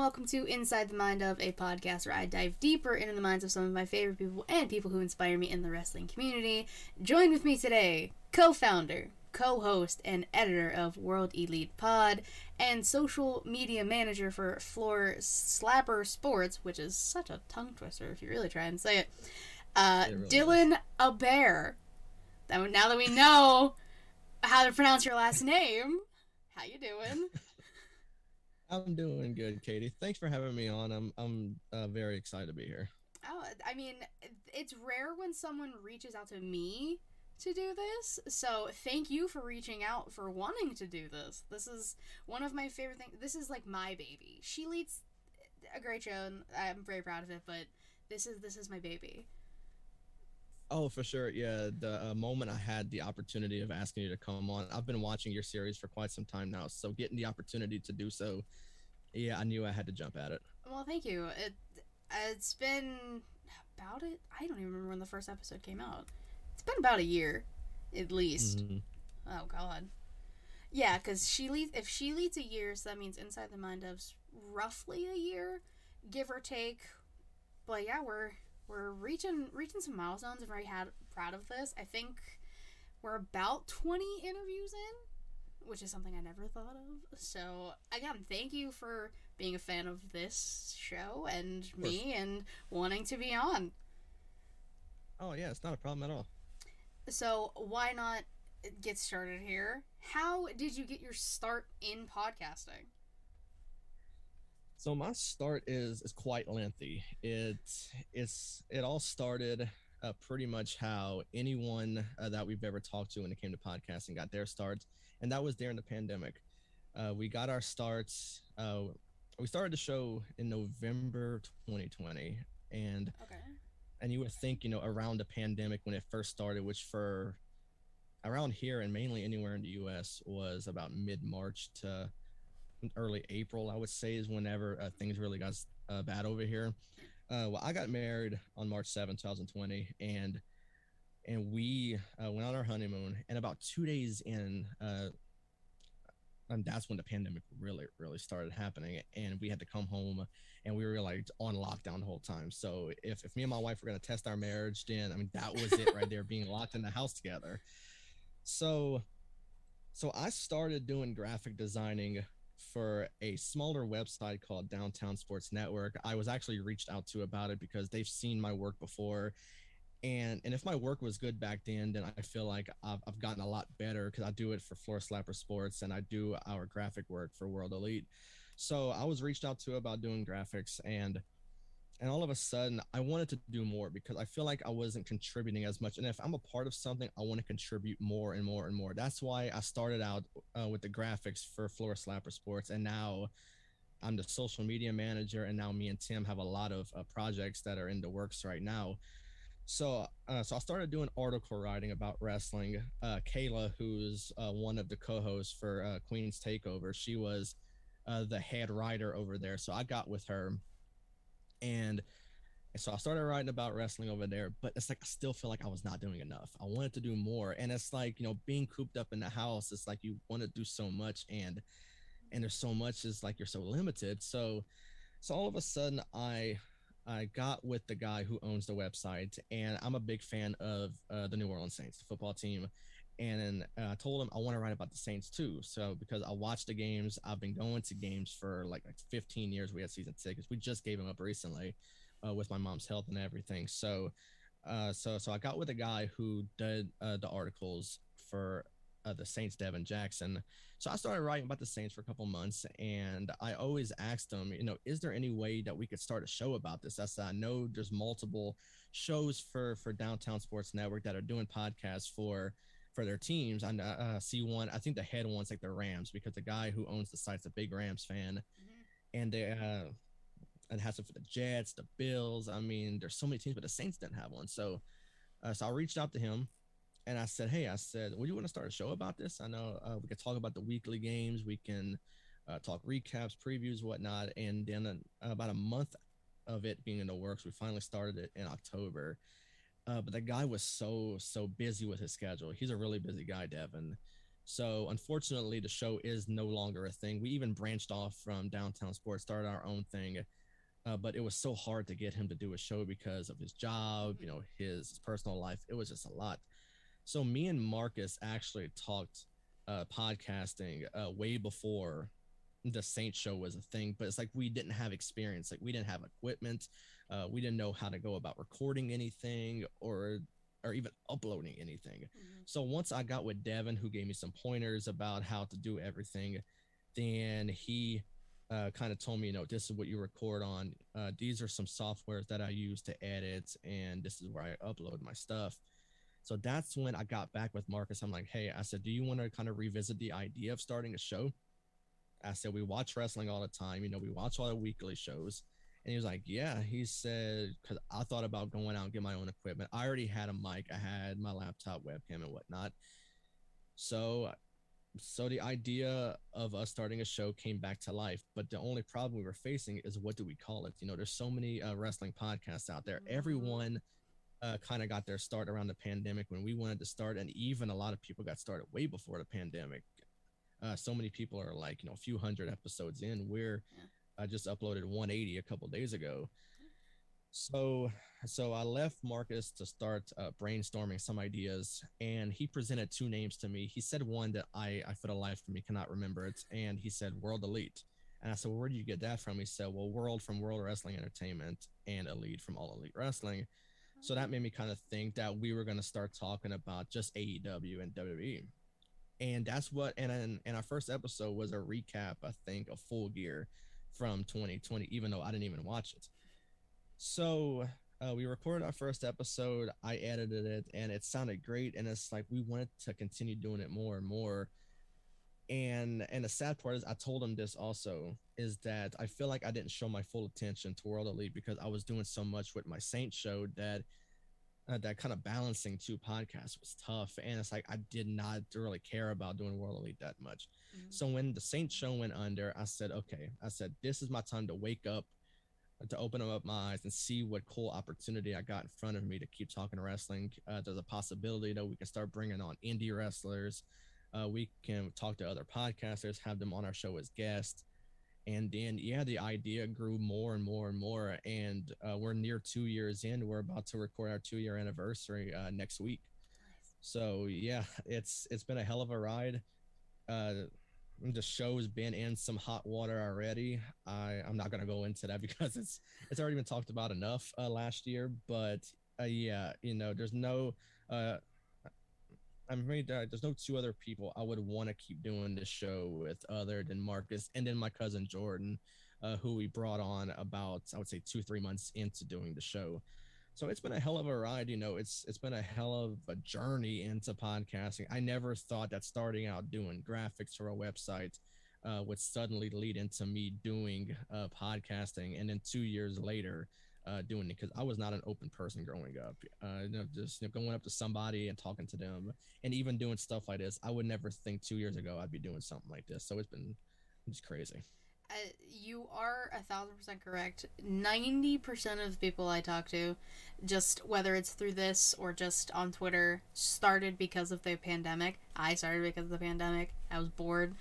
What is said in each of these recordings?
Welcome to Inside the Mind of, a podcast where I dive deeper into the minds of some of my favorite people and people who inspire me in the wrestling community. Join with me today, co founder, co host, and editor of World Elite Pod, and social media manager for Floor Slapper Sports, which is such a tongue twister if you really try and say it. Uh, It really Dylan Aber. Now now that we know how to pronounce your last name, how you doing? I'm doing good, Katie. Thanks for having me on. I'm I'm uh, very excited to be here. Oh, I mean, it's rare when someone reaches out to me to do this. So thank you for reaching out for wanting to do this. This is one of my favorite things. This is like my baby. She leads a great show, and I'm very proud of it. But this is this is my baby. Oh, for sure. Yeah, the uh, moment I had the opportunity of asking you to come on, I've been watching your series for quite some time now. So getting the opportunity to do so, yeah, I knew I had to jump at it. Well, thank you. It it's been about it. I don't even remember when the first episode came out. It's been about a year, at least. Mhm. Oh God. Yeah, because she leads. If she leads a year, so that means inside the mind of's roughly a year, give or take. But yeah, we're we're reaching reaching some milestones. I'm very had, proud of this. I think we're about 20 interviews in, which is something I never thought of. So again, thank you for being a fan of this show and me and wanting to be on. Oh yeah, it's not a problem at all. So why not get started here? How did you get your start in podcasting? So my start is is quite lengthy. It it's it all started uh, pretty much how anyone uh, that we've ever talked to when it came to podcasting got their starts, and that was during the pandemic. Uh, we got our starts. Uh, we started the show in November 2020, and Okay. and you would think you know around the pandemic when it first started, which for around here and mainly anywhere in the U.S. was about mid March to early April, I would say, is whenever uh, things really got uh, bad over here. Uh, well, I got married on March 7, 2020, and and we uh, went on our honeymoon. And about two days in, uh, and that's when the pandemic really, really started happening. And we had to come home, and we were like on lockdown the whole time. So if if me and my wife were gonna test our marriage, then I mean that was it right there, being locked in the house together. So, so I started doing graphic designing for a smaller website called Downtown Sports Network. I was actually reached out to about it because they've seen my work before. And and if my work was good back then, then I feel like I've, I've gotten a lot better because I do it for Floor Slapper Sports and I do our graphic work for World Elite. So I was reached out to about doing graphics and and all of a sudden I wanted to do more because I feel like I wasn't contributing as much. And if I'm a part of something, I want to contribute more and more and more. That's why I started out uh, with the graphics for Floor Slapper Sports, and now I'm the social media manager. And now me and Tim have a lot of uh, projects that are in the works right now. So, uh, so I started doing article writing about wrestling. Uh, Kayla, who's uh, one of the co-hosts for uh, Queen's Takeover, she was the head writer over there. So I got with her and so I started writing about wrestling over there, but it's like I still feel like I was not doing enough. I wanted to do more, and it's like you know, being cooped up in the house, it's like you want to do so much, and and there's so much is like you're so limited. So, so all of a sudden, I I got with the guy who owns the website, and I'm a big fan of uh, the New Orleans Saints, the football team. And then uh, I told him I want to write about the Saints too. So because I watched the games, I've been going to games for like, like 15 years. We had season tickets. We just gave them up recently uh, with my mom's health and everything. So, uh, so so I got with a guy who did uh, the articles for uh, the Saints, Devin Jackson. So I started writing about the Saints for a couple months, and I always asked him, you know, is there any way that we could start a show about this? Said, I know there's multiple shows for for Downtown Sports Network that are doing podcasts for for their teams. I uh, see one. I think the head one's like the Rams because the guy who owns the site's a big Rams fan, and they uh, and has it for the Jets, the Bills. I mean, there's so many teams, but the Saints didn't have one. So, uh, so I reached out to him, and I said, "Hey, I said, would you want to start a show about this? I know uh, we could talk about the weekly games. We can uh, talk recaps, previews, whatnot." And then uh, about a month of it being in the works, we finally started it in October. Uh, but the guy was so so busy with his schedule. He's a really busy guy, Devin. So unfortunately, the show is no longer a thing. We even branched off from Downtown Sports, started our own thing, uh, but it was so hard to get him to do a show because of his job, you know, his personal life. It was just a lot. So me and Marcus actually talked uh, podcasting uh, way before the Saint show was a thing, but it's like we didn't have experience. Like we didn't have equipment. Uh, we didn't know how to go about recording anything or or even uploading anything. Mm-hmm. So once I got with Devin, who gave me some pointers about how to do everything, then he uh, kind of told me, you know, this is what you record on. Uh, these are some softwares that I use to edit, and this is where I upload my stuff. So that's when I got back with Marcus. I'm like, hey, I said, do you want to kind of revisit the idea of starting a show? I said, we watch wrestling all the time. You know, we watch all the weekly shows. And he was like, yeah. He said, because I thought about going out and get my own equipment. I already had a mic, I had my laptop, webcam, and whatnot. So, so the idea of us starting a show came back to life. But the only problem we were facing is what do we call it? You know, there's so many uh, wrestling podcasts out there. Mm-hmm. Everyone uh, kind of got their start around the pandemic when we wanted to start, and even a lot of people got started way before the pandemic. Uh, so many people are like, you know, a few hundred episodes in. We're yeah. I just uploaded 180 a couple days ago. So, so I left Marcus to start uh, brainstorming some ideas, and he presented two names to me. He said one that I, I for the life of me cannot remember it, and he said World Elite. And I said, well, where did you get that from? He said, well, World from World Wrestling Entertainment and Elite from All Elite Wrestling. So that made me kind of think that we were going to start talking about just AEW and WWE. And that's what, and, and our first episode was a recap, I think, of Full Gear from 2020, even though I didn't even watch it. So uh, we recorded our first episode. I edited it, and it sounded great. And it's like we wanted to continue doing it more and more. And and the sad part is, I told him this also is that I feel like I didn't show my full attention to World Elite because I was doing so much with my Saint show that uh, that kind of balancing two podcasts was tough. And it's like I did not really care about doing World Elite that much. Mm-hmm. So when the Saints show went under, I said, okay, I said, this is my time to wake up, to open up my eyes and see what cool opportunity I got in front of me to keep talking wrestling. Uh, there's a possibility that we can start bringing on indie wrestlers. Uh, we can talk to other podcasters, have them on our show as guests. And then, yeah, the idea grew more and more and more. And uh, we're near two years in. We're about to record our two year anniversary uh, next week. Nice. So yeah, it's it's been a hell of a ride. Uh, the show's been in some hot water already. I I'm not gonna go into that because it's it's already been talked about enough uh, last year. But uh, yeah, you know, there's no. I'm afraid there's no two other people I would want to keep doing this show with other than Marcus and then my cousin Jordan, uh, who we brought on about I would say two three months into doing the show. So it's been a hell of a ride, you know. It's it's been a hell of a journey into podcasting. I never thought that starting out doing graphics for a website uh, would suddenly lead into me doing uh, podcasting, and then two years later, uh, doing it because I was not an open person growing up. Uh, you know, just you know, going up to somebody and talking to them, and even doing stuff like this. I would never think two years ago I'd be doing something like this. So it's been just crazy. Uh, you are a thousand percent correct. Ninety percent of the people I talk to, just whether it's through this or just on Twitter, started because of the pandemic. I started because of the pandemic. I was bored.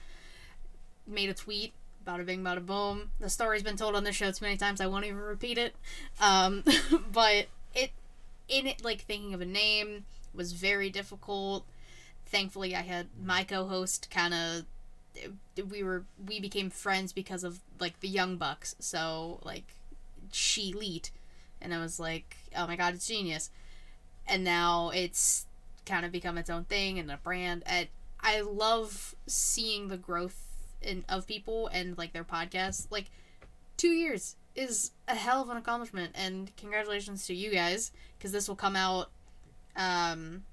Made a tweet. Bada bing, bada boom. The story's been told on the show too many times. I won't even repeat it. Um, but it, in it, like thinking of a name was very difficult. Thankfully, I had my co-host kind of we were we became friends because of like the young bucks so like she lead and i was like oh my god it's genius and now it's kind of become its own thing and a brand and i love seeing the growth in of people and like their podcasts like two years is a hell of an accomplishment and congratulations to you guys because this will come out um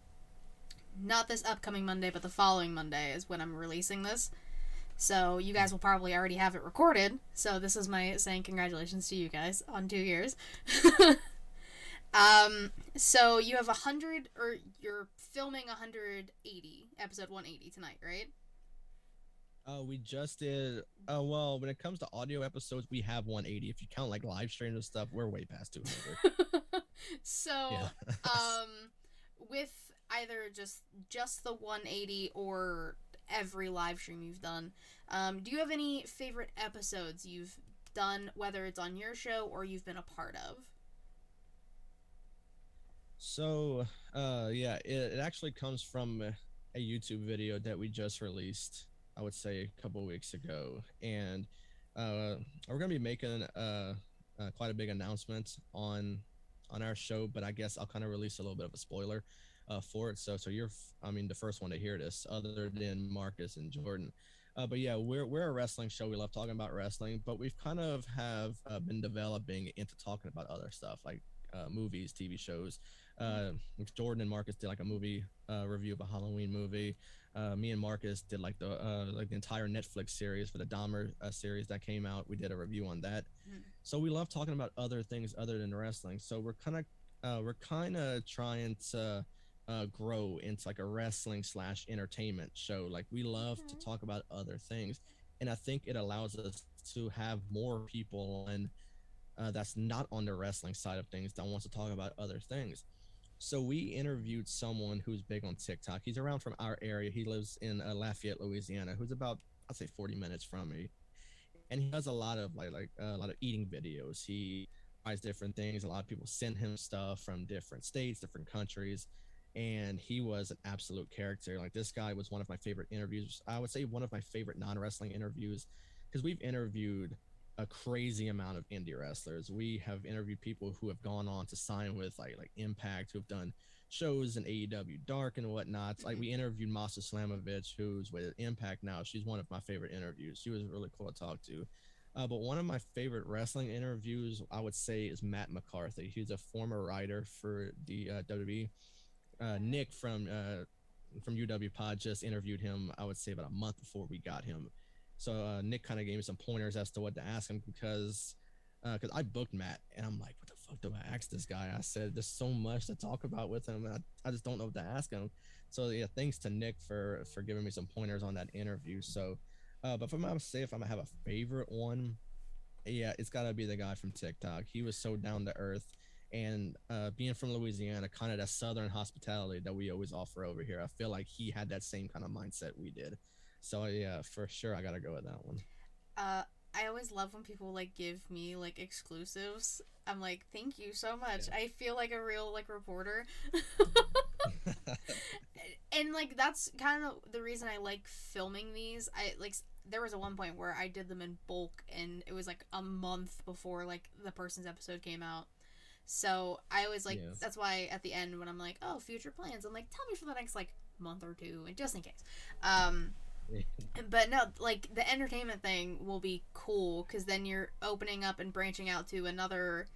not this upcoming monday but the following monday is when i'm releasing this so you guys will probably already have it recorded. So this is my saying congratulations to you guys on two years. um, so you have a hundred, or you're filming 180 episode 180 tonight, right? Uh, we just did. Uh, well, when it comes to audio episodes, we have 180. If you count like live streams and stuff, we're way past 200. so, um, with either just just the 180 or every live stream you've done. Um, do you have any favorite episodes you've done, whether it's on your show or you've been a part of? So, uh, yeah, it, it actually comes from a YouTube video that we just released. I would say a couple weeks ago, and uh, we're gonna be making uh, uh, quite a big announcement on on our show. But I guess I'll kind of release a little bit of a spoiler uh, for it. So, so you're, I mean, the first one to hear this, other than Marcus and Jordan. But yeah, we're we're a wrestling show. We love talking about wrestling, but we've kind of have been developing into talking about other stuff like uh, movies, TV shows. Uh, Jordan and Marcus did like a movie uh, review of a Halloween movie. Uh, me and Marcus did like the uh, like the entire Netflix series for the Dahmer uh, series that came out. We did a review on that. Mm. So we love talking about other things other than wrestling. So we're kind of uh, we're kind of trying to uh, grow into like a wrestling slash entertainment show. Like we love to talk about other things, and I think it allows us to have more people and uh, that's not on the wrestling side of things that wants to talk about other things. So we interviewed someone who's big on TikTok. He's around from our area. He lives in uh, Lafayette, Louisiana, who's about I'd say 40 minutes from me, and he does a lot of like like uh, a lot of eating videos. He tries different things. A lot of people send him stuff from different states, different countries, and he was an absolute character. Like this guy was one of my favorite interviews. I would say one of my favorite non wrestling interviews because we've interviewed a crazy amount of indie wrestlers. We have interviewed people who have gone on to sign with like like Impact, who have done shows in AEW Dark and whatnot. Like we interviewed Masha Slamovich, who's with Impact now. She's one of my favorite interviews. She was really cool to talk to. Uh, but one of my favorite wrestling interviews, I would say, is Matt McCarthy. He's a former writer for the uh, WWE. Uh, Nick from uh, from UW Pod just interviewed him. I would say about a month before we got him so uh, Nick kind of gave me some pointers as to what to ask him because because uh, I booked Matt and I'm like, what the fuck do I ask this guy? I said there's so much to talk about with him, and I, I just don't know what to ask him. So yeah, thanks to Nick for for giving me some pointers on that interview. So, uh, but for I'm say if I'm gonna have a favorite one, yeah, it's gotta be the guy from TikTok. He was so down to earth. And uh, being from Louisiana, kind of that southern hospitality that we always offer over here, I feel like he had that same kind of mindset we did. So yeah, for sure, I gotta go with that one. Uh, I always love when people like give me like exclusives. I'm like, thank you so much. Yeah. I feel like a real like reporter. and like that's kind of the reason I like filming these. I like there was a one point where I did them in bulk and it was like a month before like the person's episode came out. So I always like yeah. that's why at the end when I'm like, oh, future plans, I'm like, tell me for the next like month or two, and just in case. Um, but no, like the entertainment thing will be cool because then you're opening up and branching out to another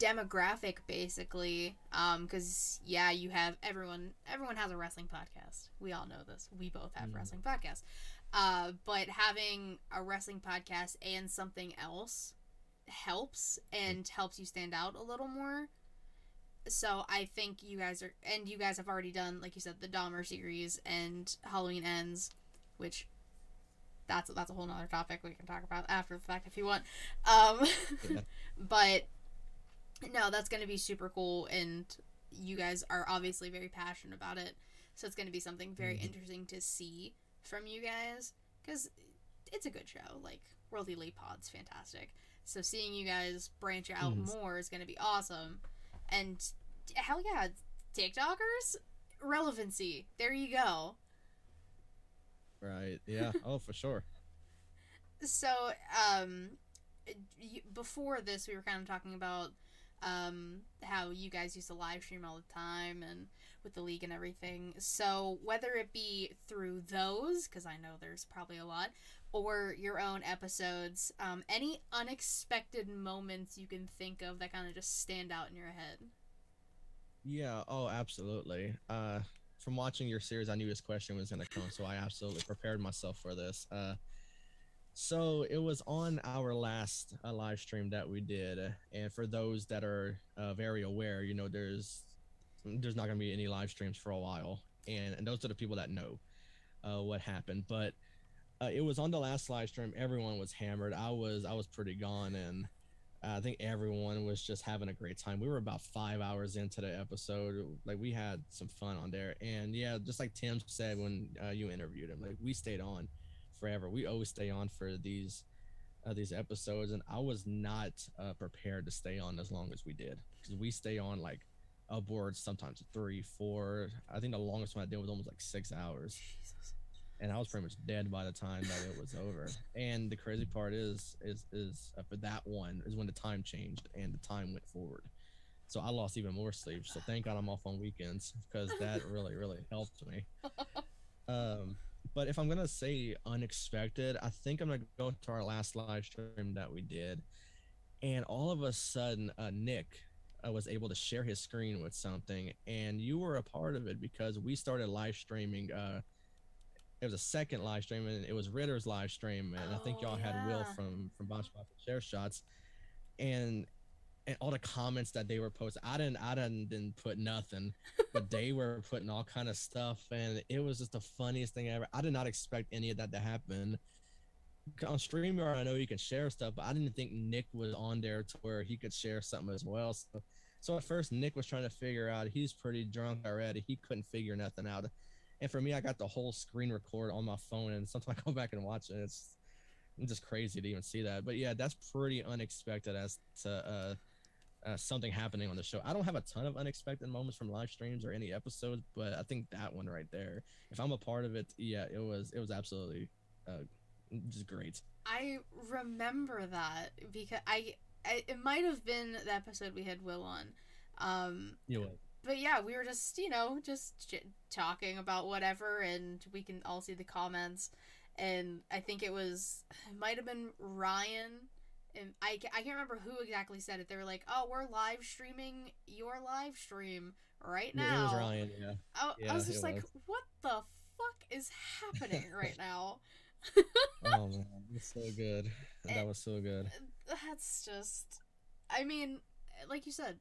demographic basically um because yeah you have everyone everyone has a wrestling podcast. We all know this. We both have mm. wrestling podcasts. Uh but having a wrestling podcast and something else helps and helps you stand out a little more. So i think you guys are and you guys have already done like you said the dahmer series and halloween ends which that's that's a whole nother topic we can talk about after the fact if you want. Um, yeah. but no, that's going to be super cool, and you guys are obviously very passionate about it. So it's going to be something very mm-hmm. interesting to see from you guys because it's a good show. Like World Elite Pod's fantastic. So seeing you guys branch out mm-hmm. more is going to be awesome. And hell yeah, TikTokers relevancy. There you go. Right. Yeah. oh, for sure. So, um, before this, we were kind of talking about um, how you guys used to live stream all the time and with the league and everything. So, whether it be through those, because I know there's probably a lot, or your own episodes, um, any unexpected moments you can think of that kind of just stand out in your head? Yeah. Oh, absolutely. Uh, from watching your series, I knew this question was going to come, so I absolutely prepared myself for this. Uh, so it was on our last uh, live stream that we did, and for those that are uh, very aware, you know, there's there's not going to be any live streams for a while, and, and those are the people that know uh, what happened. But uh, it was on the last live stream. Everyone was hammered. I was I was pretty gone, and I think everyone was just having a great time. We were about five hours into the episode. Like we had some fun on there, and yeah, just like Tim said when uh, you interviewed him, like we stayed on forever. We always stay on for these uh, these episodes, and I was not uh, prepared to stay on as long as we did because we stay on like upwards sometimes three, four. I think the longest one I did was almost like six hours. Jesus. And I was pretty much dead by the time that it was over. And the crazy part is, is, is uh, for that one is when the time changed and the time went forward. So I lost even more sleep. So thank God I'm off on weekends because that really, really helped me. Um, but if I'm gonna say unexpected, I think I'm gonna go to our last live stream that we did, and all of a sudden, uh, Nick uh, was able to share his screen with something, and you were a part of it because we started live streaming. Uh, it was a second live stream, and it was Ritter's live stream, and oh, I think oh, y'all yeah. had Will from from Box Share Shots, and and all the comments that they were posting. I didn't I didn't, didn't put nothing, but they were putting all kind of stuff, and it was just the funniest thing ever. I did not expect any of that to happen. On StreamYard, I know you can share stuff, but I didn't think Nick was on there to where he could share something as well. So, so at first, Nick was trying to figure out. He's pretty drunk already. He couldn't figure nothing out. And for me, I got the whole screen record on my phone, and sometimes I go back and watch it. It's just crazy to even see that. But yeah, that's pretty unexpected as to uh, uh, something happening on the show. I don't have a ton of unexpected moments from live streams or any episodes, but I think that one right there, if I'm a part of it, yeah, it was it was absolutely uh, just great. I remember that because I, I it might have been the episode we had Will on. Um, yeah. But yeah, we were just you know just talking about whatever, and we can all see the comments. And I think it was it might have been Ryan and I, I can't remember who exactly said it. They were like, "Oh, we're live streaming your live stream right now." Yeah, it was Ryan. Yeah. I, yeah, I was just like, was. "What the fuck is happening right now?" oh man, it's so good. That and was so good. That's just, I mean, like you said,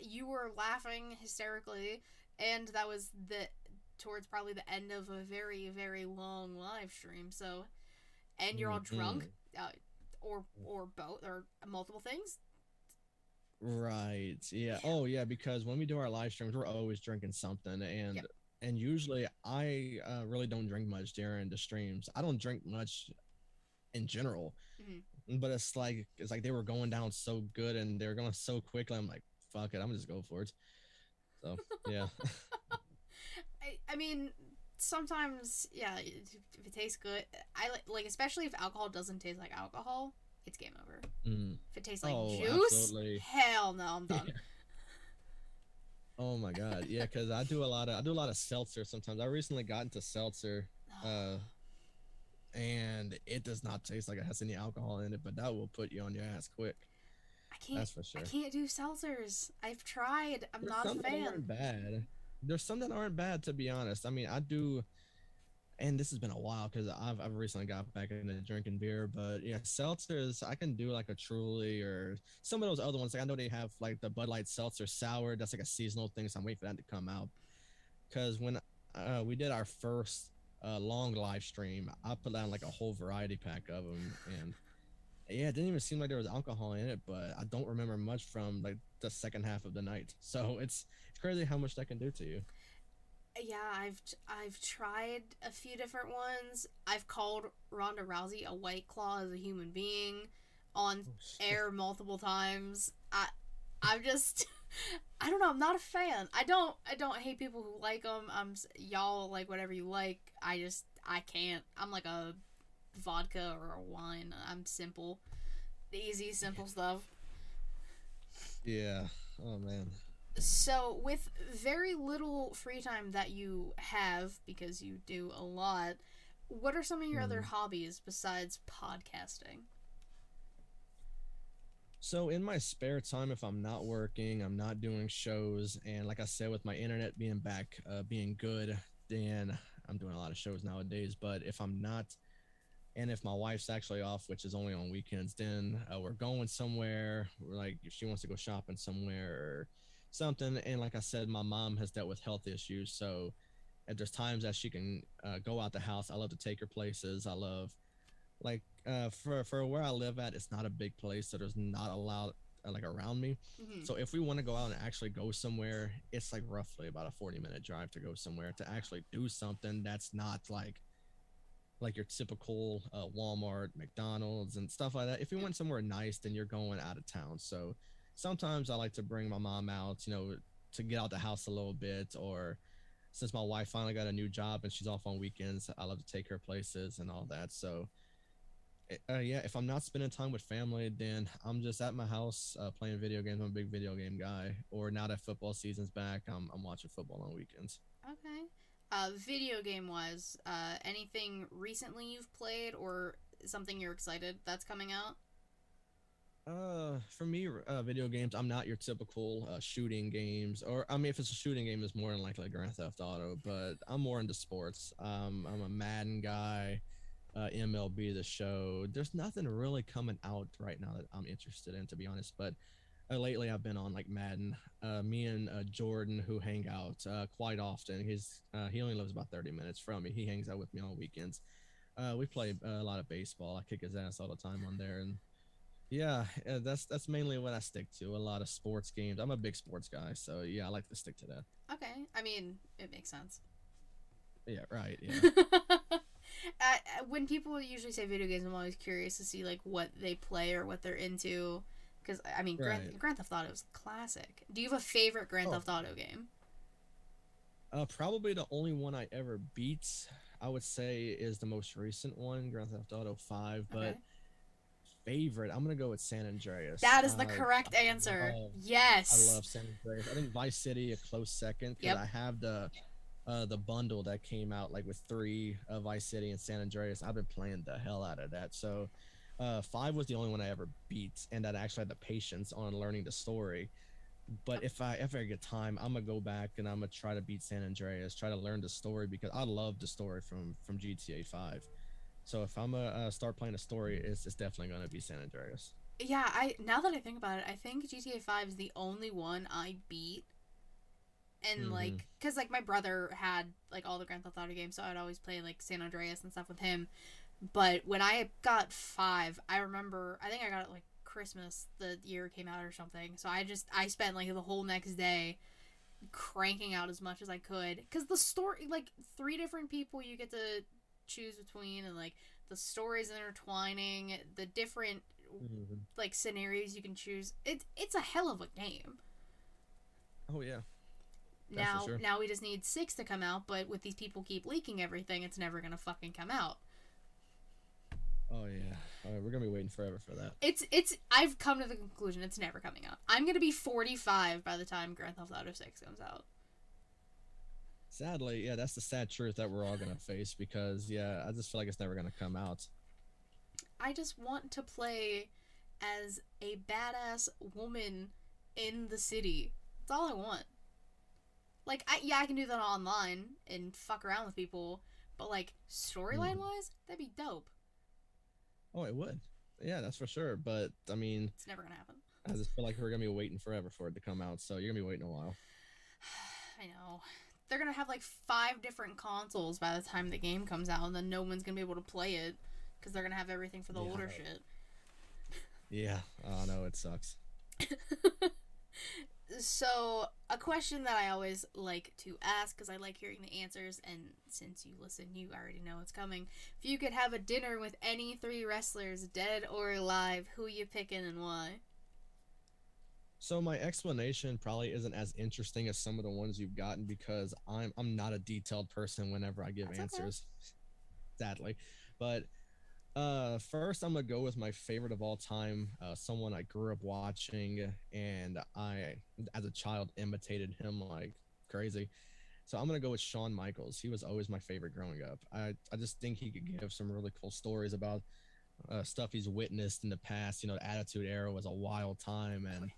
you were laughing hysterically, and that was the towards probably the end of a very very long live stream. So, and you're all mm-hmm. drunk. Uh, or or both or multiple things. Right. Yeah. Oh yeah. Because when we do our live streams, we're always drinking something, and yep. and usually I uh, really don't drink much during the streams. I don't drink much in general, mm-hmm. but it's like it's like they were going down so good and they were going so quickly. I'm like, fuck it, I'm gonna just go for it. So yeah. I, I mean, sometimes yeah if it tastes good i like like especially if alcohol doesn't taste like alcohol it's game over mm. if it tastes like oh, juice absolutely. hell no i'm done oh my god yeah because i do a lot of i do a lot of seltzer sometimes i recently got into seltzer uh and it does not taste like it has any alcohol in it but that will put you on your ass quick i can't That's for sure. i can't do seltzers i've tried i'm There's not a fan That aren't bad there's some that aren't bad to be honest. I mean, I do, and this has been a while because I've I've recently got back into drinking beer, but yeah, seltzers I can do like a Truly or some of those other ones. Like I know they have like the Bud Light Seltzer Sour. That's like a seasonal thing, so I'm waiting for that to come out. Because when uh, we did our first uh, long live stream, I put down like a whole variety pack of them, and yeah, it didn't even seem like there was alcohol in it, but I don't remember much from like the second half of the night. So it's it's crazy how much that can do to you. Yeah, I've I've tried a few different ones. I've called Ronda Rousey a white claw as a human being on oh, air multiple times. I I'm just I don't know. I'm not a fan. I don't I don't hate people who like them. I'm y'all like whatever you like. I just I can't. I'm like a vodka or wine. I'm simple, easy, simple stuff. Yeah. Oh man. So, with very little free time that you have, because you do a lot, what are some of your mm. other hobbies besides podcasting? So, in my spare time, if I'm not working, I'm not doing shows, and like I said, with my internet being back, uh, being good, then I'm doing a lot of shows nowadays. But if I'm not and if my wife's actually off, which is only on weekends, then uh, we're going somewhere. We're like, if she wants to go shopping somewhere or something. And like I said, my mom has dealt with health issues. So if there's times that she can uh, go out the house, I love to take her places. I love like uh, for for where I live at, it's not a big place, so there's not a lot uh, like around me. Mhm. So if we want to go out and actually go somewhere, it's like roughly about a 40 minute drive to go somewhere to actually do something that's not like like your typical uh, Walmart, McDonald's, and stuff like that. If you went somewhere nice, then you're going out of town. So sometimes I like to bring my mom out, you know, to get out the house a little bit. Or since my wife finally got a new job and she's off on weekends, I love to take her places and all that. So uh, yeah, if I'm not spending time with family, then I'm just at my house uh, playing video games. I'm a big video game guy. Or now that football season's back, I'm, I'm watching football on weekends. Okay. Uh, video game wise, uh, anything recently you've played or something you're excited that's coming out? Uh, for me, uh, video games, I'm not your typical uh, shooting games. Or I mean, if it's a shooting game, it's more than likely Grand Theft Auto. But I'm more into sports. Um, I'm a Madden guy. Uh, MLB the show. There's nothing really coming out right now that I'm interested in, to be honest. But uh, lately, I've been on like Madden. Uh, me and uh, Jordan, who hang out uh, quite often. He's uh, he only lives about 30 minutes from me. He hangs out with me on weekends. Uh, we play a lot of baseball. I kick his ass all the time on there, and yeah, that's that's mainly what I stick to. A lot of sports games. I'm a big sports guy, so yeah, I like to stick to that. Okay. I mean, it makes sense. Yeah, right. Yeah. uh, when people usually say video games, I'm always curious to see like what they play or what they're into. Because I mean, Grand, Right. Grand Theft Auto is classic. Do you have a favorite Grand Oh. Theft Auto game? Uh, probably the only one I ever beat, I would say, is the most recent one, Grand Theft Auto Five. But Okay. favorite, I'm gonna go with San Andreas. That is the Uh, correct answer. love- yes. I love San Andreas. I think Vice City a close second because Yep. I have the uh, the bundle that came out like with three uh, Vice City and San Andreas. I've been playing the hell out of that. So uh, five was the only one I ever beat, and that I actually had the patience on learning the story. But if I ever get time, I'm gonna go back and I'm gonna try to beat San Andreas, try to learn the story because I love the story from from GTA Five. So if I'm gonna uh, start playing a story, it's, it's definitely gonna be San Andreas. Yeah, I now that I think about it, I think GTA Five is the only one I beat. And Mhm. like, cause like my brother had like all the Grand Theft Auto games, so I'd always play like San Andreas and stuff with him. But when I got five, I remember I think I got it like Christmas the year it came out or something. So I just I spent like the whole next day cranking out as much as I could, cause the story like three different people you get to choose between, and like the stories intertwining, the different mm-hmm. like scenarios you can choose. It's it's a hell of a game. Oh yeah. That's Now sure. now we just need six to come out, but with these people keep leaking everything, it's never gonna fucking come out. Oh yeah. All right, we're gonna be waiting forever for that. It's it's I've come to the conclusion it's never coming out. I'm gonna be 45 by the time Grand Theft Auto 6 comes out. Sadly, yeah, that's the sad truth that we're all gonna face because yeah, I just feel like it's never gonna come out. I just want to play as a badass woman in the city. That's all I want. Like, I, yeah, I can do that online and fuck around with people, but like storyline hmm. wise, that'd be dope. Oh, it would. Yeah, that's for sure. But I mean, It's never gonna happen. I just feel like we're gonna be waiting forever for it to come out. So you're gonna be waiting a while. I know. They're gonna have like five different consoles by the time the game comes out, and then no one's gonna be able to play it because they're gonna have everything for the Yeah. older shit. Yeah. Oh no, it sucks. So, a question that I always like to ask because I like hearing the answers, and since you listen, you already know it's coming. If you could have a dinner with any three wrestlers, dead or alive, who you picking and why? So my explanation probably isn't as interesting as some of the ones you've gotten because I'm I'm not a detailed person whenever I give That's okay. answers. Sadly. But uh first I'm gonna go with my favorite of all time, uh someone I grew up watching and I as a child imitated him like crazy. So I'm gonna go with Shawn Michaels. He was always my favorite growing up. I, I just think he could give some really cool stories about uh, stuff he's witnessed in the past. You know, the Attitude Era was a wild time, and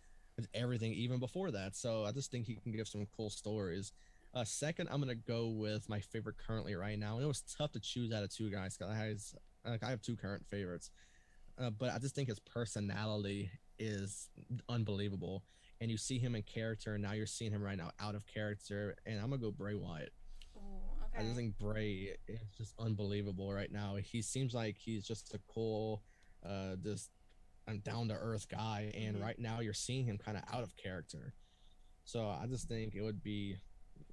everything even before that. So I just think he can give some cool stories. Uh, second, I'm gonna go with my favorite currently right now, and it was tough to choose out of two guys because I like I have two current favorites, uh, but I just think his personality is unbelievable, and you see him in character, and now you're seeing him right now out of character, and I'm gonna go Bray Wyatt. Oh, I Okay. just think Bray is just unbelievable right now. He seems like he's just a cool, uh, just down to earth guy, and Mhm. right now you're seeing him kind of out of character. So I just think it would be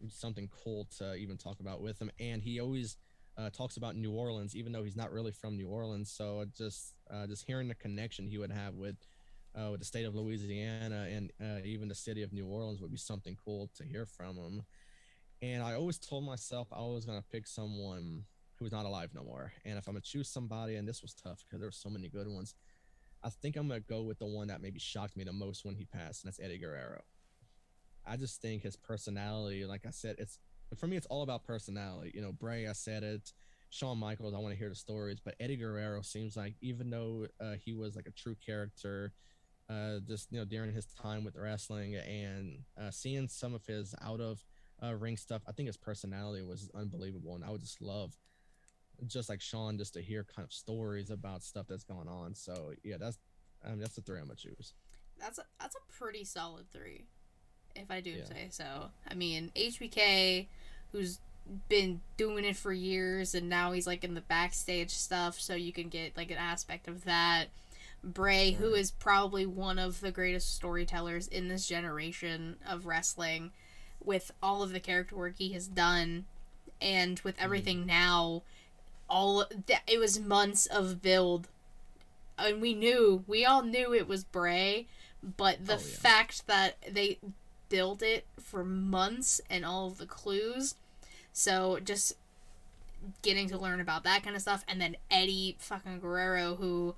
something cool to even talk about with him. And he always uh, talks about New Orleans, even though he's not really from New Orleans. So just uh, just hearing the connection he would have with uh, with the state of Louisiana and uh, even the city of New Orleans would be something cool to hear from him. And I always told myself I was gonna pick someone who's not alive no more. And if I'm gonna choose somebody, and this was tough because there were so many good ones, I think I'm gonna go with the one that maybe shocked me the most when he passed, and that's Eddie Guerrero. I just think his personality, like I said, it's for me, it's all about personality. You know, Bray, I said it. Shawn Michaels, I want to hear the stories, but Eddie Guerrero seems like even though uh, he was like a true character, uh, just you know during his time with wrestling and uh, seeing some of his out of uh, ring stuff, I think his personality was unbelievable, and I would just love, just like Shawn, just to hear kind of stories about stuff that's going on. So yeah, that's I mean that's the three I'm gonna choose. That's a that's a pretty solid three, if I do Yeah. say so. I mean, HBK, who's been doing it for years, and now he's like in the backstage stuff, so you can get like an aspect of that. Bray, who is probably one of the greatest storytellers in this generation of wrestling, with all of the character work he has done, and with mm-hmm. everything now, all that it was months of build, and we knew, we all knew it was Bray, but the Oh, yeah. fact that they built it for months and all of the clues, so just getting to learn about that kind of stuff, and then Eddie fucking Guerrero, who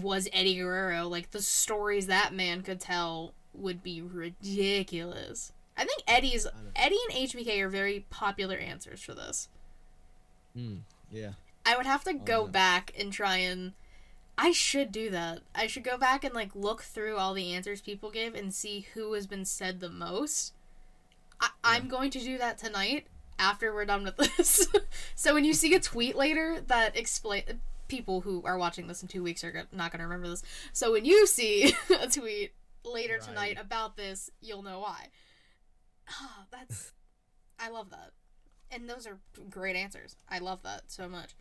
was Eddie Guerrero, like the stories that man could tell would be ridiculous. I think Eddie's I. Eddie and HBK are very popular answers for this. Mm, yeah, I would have to go back and try and. I should do that. I should go back and like look through all the answers people give and see who has been said the most. I- I'm going to do that tonight after we're done with this. so when you see a tweet later that explain people who are watching this in two weeks are go- not going to remember this. So when you see a tweet later Right. tonight about this, you'll know why. Ah, that's I love that. And those are great answers. I love that so much.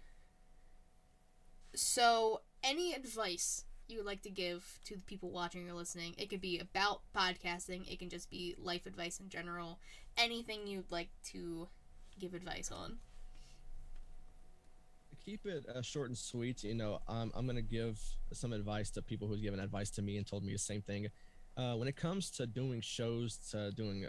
So, any advice you would like to give to the people watching or listening? It could be about podcasting, it can just be life advice in general. Anything you'd like to give advice on. keep it uh, short and sweet. You know, um, I'm gonna give some advice to people who've given advice to me and told me the same thing. Uh, when it comes to doing shows, to doing,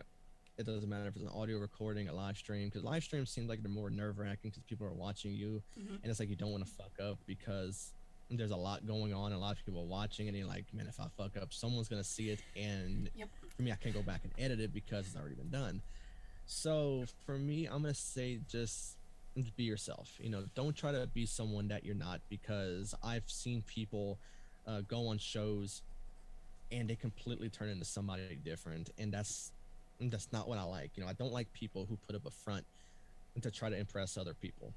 it doesn't matter if it's an audio recording, a live stream, because live streams seem like they're more nerve wracking because people are watching you, Mhm. and it's like you don't want to fuck up because there's a lot going on, and a lot of people watching, and you're like, man, if I fuck up, someone's gonna see it, and Yep. for me, I can't go back and edit it because it's already been done. So for me, I'm gonna say just be yourself. You know, don't try to be someone that you're not because I've seen people uh, go on shows and they completely turn into somebody different, and that's that's not what I like. You know, I don't like people who put up a front to try to impress other people,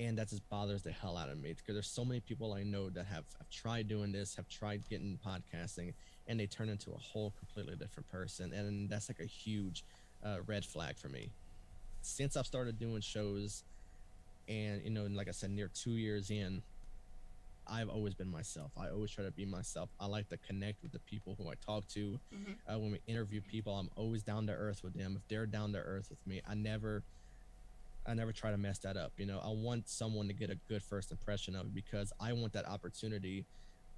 and that just bothers the hell out of me because there's so many people I know that have, have tried doing this, have tried getting podcasting, and they turn into a whole completely different person, and that's like a huge uh, red flag for me. Since I've started doing shows, and you know, and like I said, near two years in, I've always been myself. I always try to be myself. I like to connect with the people who I talk to. Mhm. Uh, when we interview people, I'm always down to earth with them. If they're down to earth with me, I never, I never try to mess that up. You know, I want someone to get a good first impression of it because I want that opportunity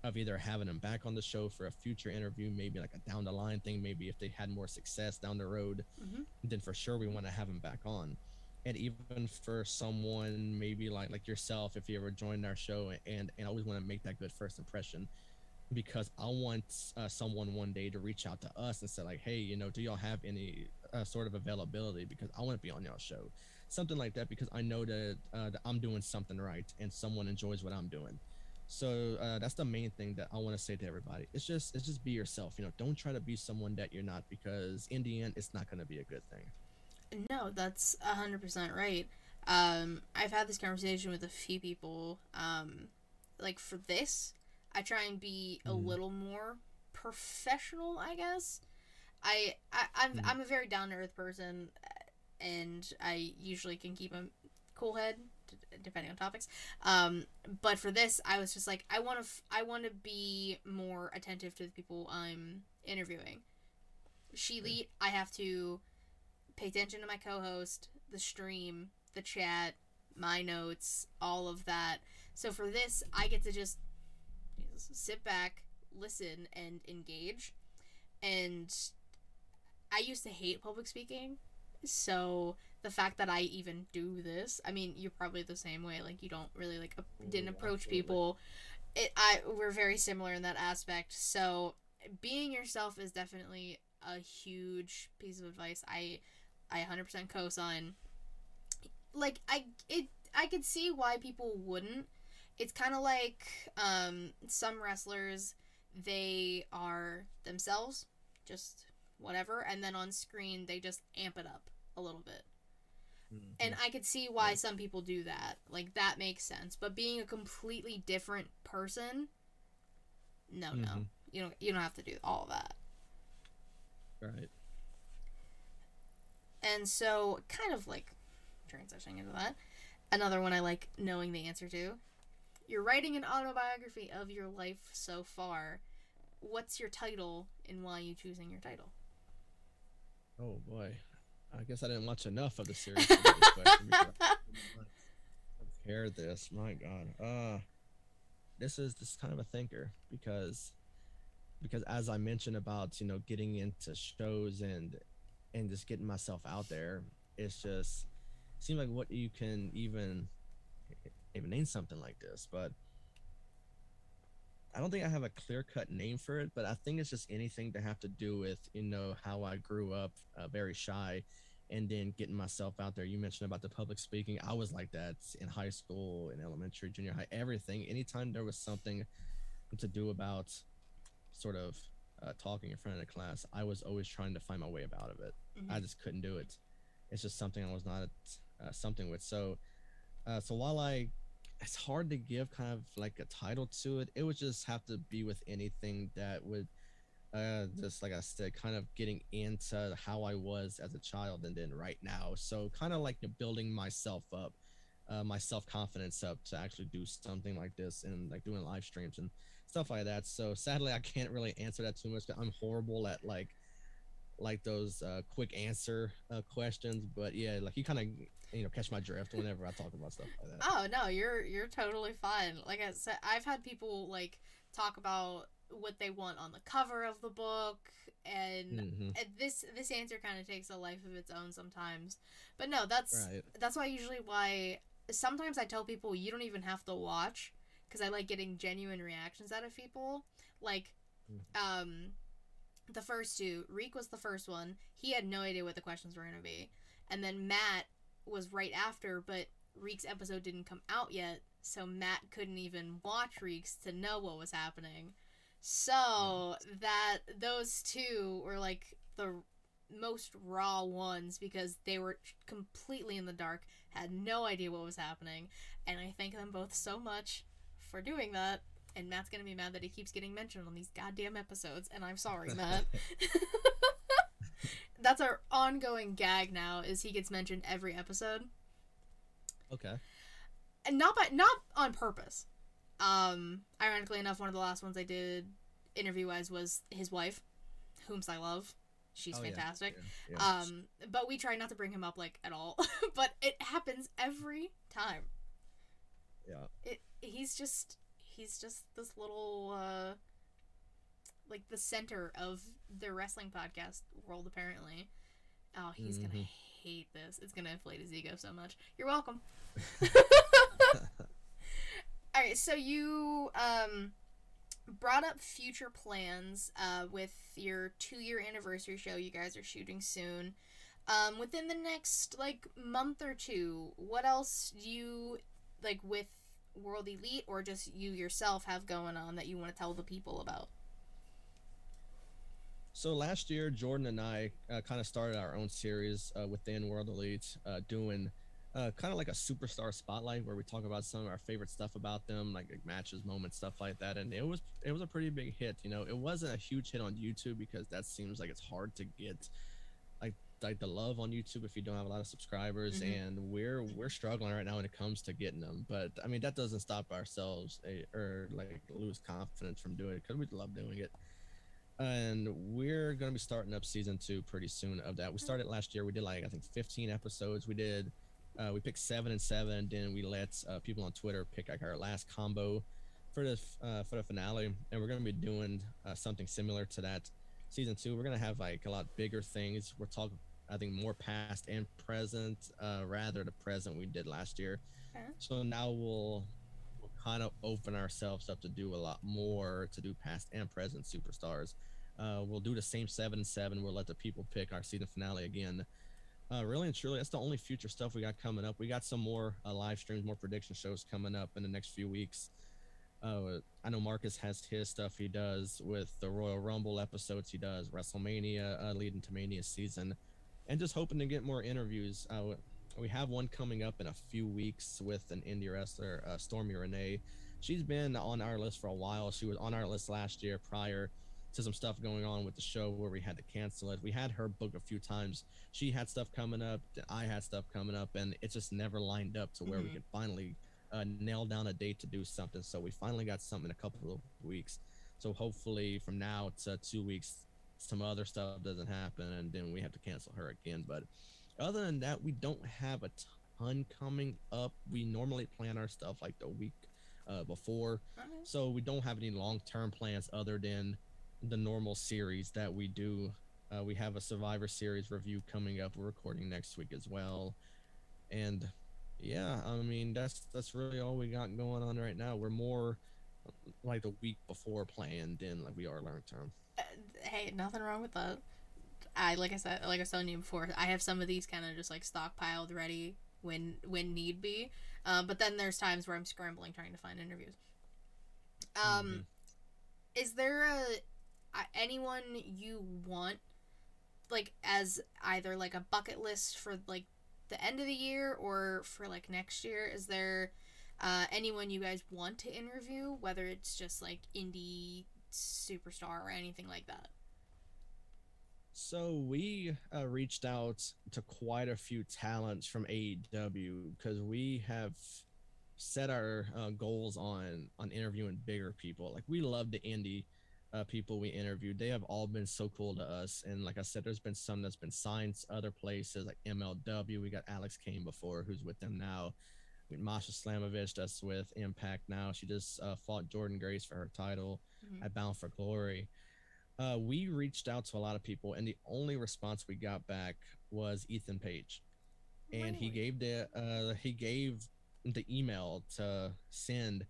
of either having them back on the show for a future interview, maybe like a down the line thing, maybe if they had more success down the road, Mhm. then for sure we want to have them back on. And even for someone maybe like like yourself, if you ever joined our show, and and I always want to make that good first impression, because I want uh, someone one day to reach out to us and say like, hey, you know, do y'all have any uh, sort of availability? Because I want to be on y'all show, something like that, because I know that uh, that I'm doing something right and someone enjoys what I'm doing. So uh, that's the main thing that I want to say to everybody. It's just it's just be yourself. You know, don't try to be someone that you're not because in the end, it's not going to be a good thing. No, that's a hundred percent right. Um, I've had this conversation with a few people. Um, like for this, I try and be a Mhm. little more professional. I guess. I, I I'm Mhm. I'm a very down to earth person, and I usually can keep a cool head depending on topics. Um, but for this, I was just like, I want to, f- I want to be more attentive to the people I'm interviewing. Sheely, I have to pay attention to my co-host, the stream, the chat, my notes, all of that. So for this, I get to just sit back, listen, and engage. And I used to hate public speaking. So the fact that I even do this, I mean, you're probably the same way. Like you don't really like a- didn't approach people. It I we're very similar in that aspect. So being yourself is definitely a huge piece of advice. I I 100% co-sign. Like I it I could see why people wouldn't. It's kind of like um some wrestlers they are themselves, just whatever, and then on screen they just amp it up a little bit. Mhm. And I could see why Yeah. some people do that. Like that makes sense. But being a completely different person, no, no. Mhm. You don't you don't have to do all that. right. And so kind of like transitioning into that. Another one I like knowing the answer to. You're writing an autobiography of your life so far. What's your title and why are you choosing your title? Oh boy, I guess I didn't watch enough of the series. to get this question because I prepared this. My God, uh, this is this kind of a thinker because because as I mentioned about you know getting into shows and and just getting myself out there, it's just seems like what you can even even name something like this, but I don't think I have a clear cut name for it, but I think it's just anything to have to do with, you know, how I grew up uh, very shy and then getting myself out there. You mentioned about the public speaking. I was like that in high school, in elementary, junior high, everything. Anytime there was something to do about sort of uh, talking in front of the class, I was always trying to find my way out of it. I just couldn't do it. It's just something I was not uh, something with. So, uh, so while I, it's hard to give kind of like a title to it. It would just have to be with anything that would, uh, just like I said, kind of getting into how I was as a child and then right now. So kind of like building myself up, uh, my self confidence up to actually do something like this and like doing live streams and stuff like that. So sadly, I can't really answer that too much. I'm horrible at like like those uh, quick answer uh, questions, but yeah, like you kind of you know catch my drift whenever I talk about stuff like that. Oh no, you're you're totally fine. Like I said, I've had people like talk about what they want on the cover of the book, and, hmm and this this answer kind of takes a life of its own sometimes. But no, that's Right. that's why usually why sometimes I tell people you don't even have to watch because I like getting genuine reactions out of people. Like, um, the first two, Reek was the first one. He had no idea what the questions were gonna be, and then Matt was right after, but Reek's episode didn't come out yet, so Matt couldn't even watch Reek's to know what was happening. So mm. that those two were like the most raw ones because they were completely in the dark, had no idea what was happening, and I thank them both so much for doing that. And Matt's gonna be mad that he keeps getting mentioned on these goddamn episodes, and I'm sorry, Matt. That's our ongoing gag now. Is he gets mentioned every episode, okay. and not by not on purpose. Um, ironically enough, one of the last ones I did interview wise was his wife, whom's I love. She's Oh, yeah, fantastic. Yeah, yeah. Um, but we try not to bring him up like at all. but it happens every time. yeah. It he's just he's just this little uh like the center of the wrestling podcast world apparently. Oh, he's gonna Mhm. hate this. It's gonna inflate his ego so much. You're welcome. All right, so you um brought up future plans uh with your 2-year anniversary show you guys are shooting soon. Um within the next like month or two, what else do you like with World Elite or just you yourself have going on that you want to tell the people about? So last year, Jordan and I uh, kind of started our own series uh, within World Elite, uh, doing uh, kind of like a superstar spotlight where we talk about some of our favorite stuff about them, like, like matches, moments, stuff like that. And it was it was a pretty big hit. You know, it wasn't a huge hit on YouTube because that seems like it's hard to get like the love on YouTube if you don't have a lot of subscribers, Mhm. and we're we're struggling right now when it comes to getting them. But I mean that doesn't stop ourselves eh, or like lose confidence from doing it because we love doing it. And we're gonna be starting up season two pretty soon of that. We started last year. We did like I think 15 episodes. We did uh, we picked seven and seven. And Then we let uh, people on Twitter pick like our last combo for the uh, for the finale, and we're gonna be doing uh, something similar to that season two. We're gonna have like a lot bigger things. We're talking, I think, more past and present, uh, rather the present we did last year. Okay. So now we'll we'll kind of open ourselves up to do a lot more to do past and present superstars. Uh, we'll do the same seven and seven. We'll let the people pick our season finale again. Uh, really and truly, that's the only future stuff we got coming up. We got some more uh, live streams, more prediction shows coming up in the next few weeks. Uh, I know Marcus has his stuff he does with the Royal Rumble episodes. He does WrestleMania uh, leading to Mania season, and just hoping to get more interviews. Uh, we have one coming up in a few weeks with an indie wrestler, uh, Stormy Renee. She's been on our list for a while. She was on our list last year prior to some stuff going on with the show where we had to cancel it. We had her book a few times. She had stuff coming up, I had stuff coming up, and it just never lined up to where we Mhm. could finally uh, nail down a date to do something. So we finally got something in a couple of weeks. So hopefully from now to two weeks, some other stuff doesn't happen, and then we have to cancel her again. But other than that, we don't have a ton coming up. We normally plan our stuff like the week uh, before, so we don't have any long-term plans other than the normal series that we do. Uh, we have a Survivor Series review coming up. We're recording next week as well, and yeah, I mean that's that's really all we got going on right now. We're more like the week before planned than like we are long term. Uh, hey, nothing wrong with that. I like I said, like I was telling you before, I have some of these kind of just like stockpiled, ready when when need be. Uh, but then there's times where I'm scrambling trying to find interviews. Um, is there a, a anyone you want, like as either like a bucket list for like the end of the year or for like next year? Is there uh, anyone you guys want to interview, whether it's just like indie superstar or anything like that? So we uh, reached out to quite a few talents from AEW because we have set our uh, goals on on interviewing bigger people. Like we love the indie uh, people we interviewed. They have all been so cool to us. And like I said, there's been some that's been signed to other places like MLW. We got Alex Kane before, who's with them now. Masha Slamovich, that's with Impact now. She just uh, fought Jordynne Grace for her title Mhm. at Bound for Glory. Uh, we reached out to a lot of people, and the only response we got back was Ethan Page, and he gave the uh, he gave the email to send,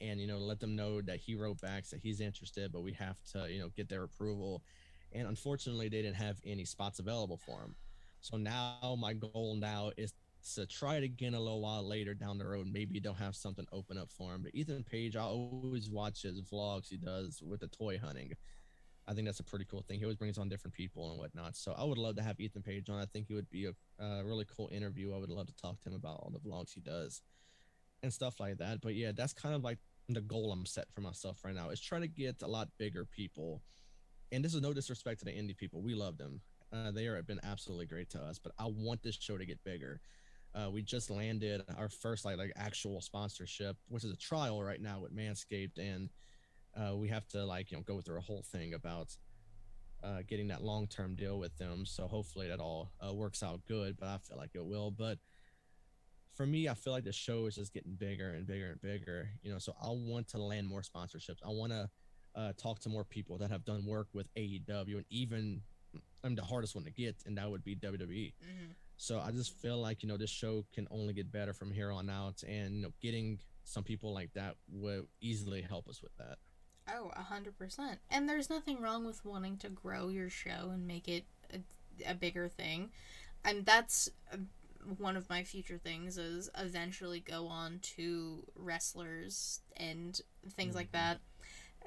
and you know let them know that he wrote back that he's interested, but we have to you know get their approval, and unfortunately they didn't have any spots available for him. So now my goal now is to try it again a little while later down the road. Maybe they'll have something open up for him. But Ethan Page, I always watch his vlogs he does with the toy hunting. I think that's a pretty cool thing. He always brings on different people and whatnot. So I would love to have Ethan Page on. I think it would be a uh, really cool interview. I would love to talk to him about all the vlogs he does and stuff like that. But yeah, that's kind of like the goal I'm set for myself right now is try to get a lot bigger people. And this is no disrespect to the indie people. We love them. Uh, they are been absolutely great to us. But I want this show to get bigger. Uh, we just landed our first like like actual sponsorship, which is a trial right now with Manscaped, and uh, we have to like you know go through a whole thing about uh, getting that long term deal with them. So hopefully that all uh, works out good, but I feel like it will. But for me, I feel like the show is just getting bigger and bigger and bigger. You know, so I want to land more sponsorships. I want to uh, talk to more people that have done work with AEW and even I'm the hardest one to get, and that would be WWE. Mhm. So I just feel like you know this show can only get better from here on out, and you know getting some people like that would easily help us with that. Oh, a hundred percent. And there's nothing wrong with wanting to grow your show and make it a, a bigger thing. And that's uh, one of my future things is eventually go on to wrestlers and things like Mhm. that.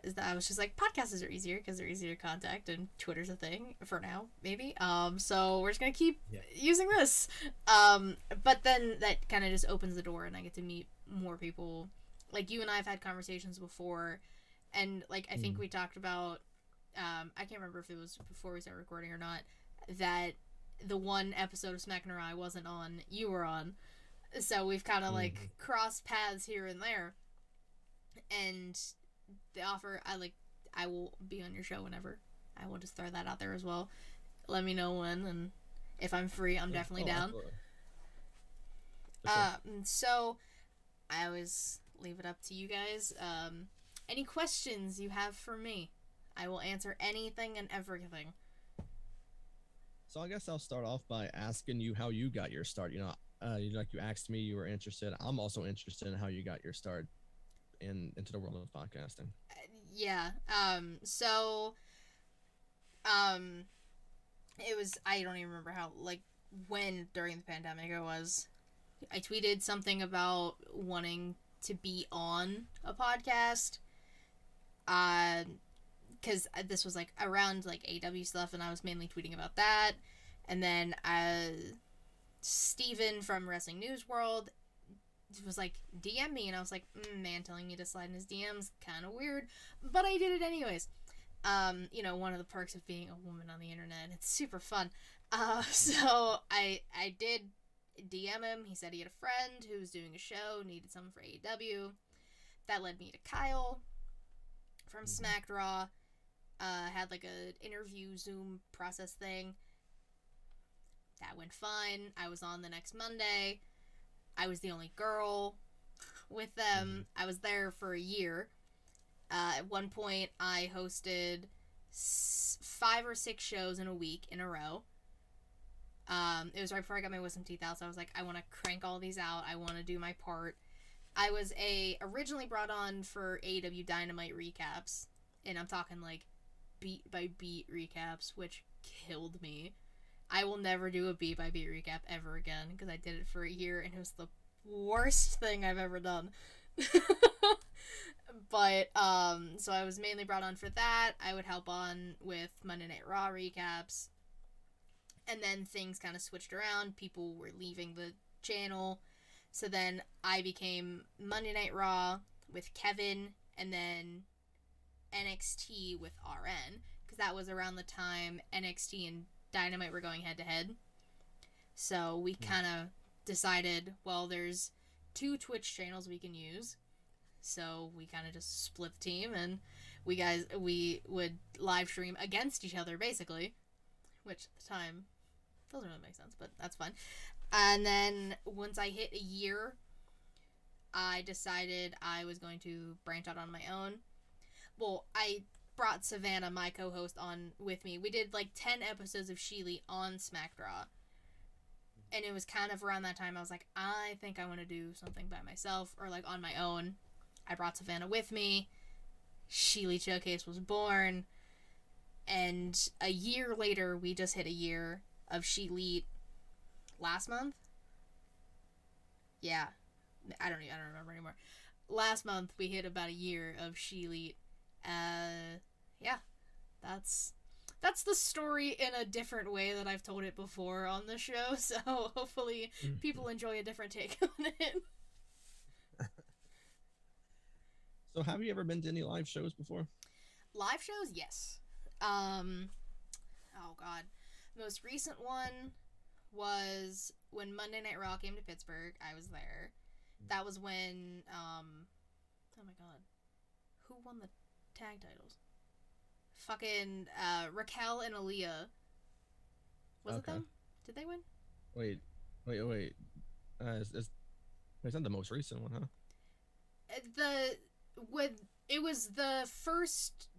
Is that I was just like podcasts are easier because they're easier to contact and Twitter's a thing for now maybe. Um, so we're just gonna keep Yeah. using this. Um, but then that kind of just opens the door and I get to meet more people. Like you and I have had conversations before and like I think Mm. we talked about um I can't remember if it was before we started recording or not that the one episode of Smack and I wasn't on, you were on. So we've kind of like Mhm. crossed paths here and there. And the offer, I like, I will be on your show whenever. I will just throw that out there as well. Let me know when, and if I'm free, I'm definitely Oh, down. Sure. Uh, so I always leave it up to you guys. Um, any questions you have for me, I will answer anything and everything. So I guess I'll start off by asking you how you got your start. You know, uh, you like you asked me, you were interested. I'm also interested in how you got your start in into the world of podcasting. Yeah. Um. So. Um. It was. I don't even remember how. Like when during the pandemic it was. I tweeted something about wanting to be on a podcast. Uh, because this was like around like AW stuff, and I was mainly tweeting about that. And then uh, Steven from Wrestling News World was like DM me, and I was like, mm, man, telling me to slide in his DMs, kind of weird, but I did it anyways. Um, you know, one of the perks of being a woman on the internet, it's super fun. Uh, so I I did DM him. He said he had a friend who was doing a show, needed someone for AEW. That led me to Kyle from Mhm. Smacked Raw. Uh, had like a interview Zoom process thing. That went fine. I was on the next Monday. I was the only girl with them. I was there for a year. Uh, at one point, I hosted s- five or six shows in a week in a row. Um, it was right before I got my wisdom teeth out, so I was like, I want to crank all these out. I want to do my part. I was a originally brought on for AW Dynamite recaps, and I'm talking like beat by beat recaps, which killed me. I will never do a beat by beat recap ever again because I did it for a year and it was the worst thing I've ever done. but um so I was mainly brought on for that. I would help on with Monday Night Raw recaps. And then things kind of switched around. People were leaving the channel. So then I became Monday Night Raw with Kevin and then NXT with RN because that was around the time NXT and Dynamite were going head to head. So we Hmm. kind of decided, well, there's two Twitch channels we can use. So we kind of just split the team and we guys we would live stream against each other basically, which at the time doesn't really make sense, but that's fun. And then once I hit a year, I decided I was going to branch out on my own. Well, I brought Savannah, my co-host, on with me. We did like ten episodes of Sheely on Smack Raw, and it was kind of around that time I was like, I think I want to do something by myself or like on my own. I brought Savannah with me. Sheely Showcase was born, and a year later, we just hit a year of Sheely. Last month. Yeah, I don't. I don't remember anymore. Last month we hit about a year of Sheely. Uh, yeah, that's that's the story in a different way that I've told it before on the show. So hopefully people enjoy a different take on it. So have you ever been to any live shows before? Live shows, yes. Um, oh god, most recent one was when Monday Night Raw came to Pittsburgh. I was there. That was when um, oh my god, who won the tag titles? Fucking uh, Raquel and Aliyah. Was it them? Did they win? Wait, wait, wait. Uh, it's, it's, it's not the most recent one, huh? Uh, the with it was the first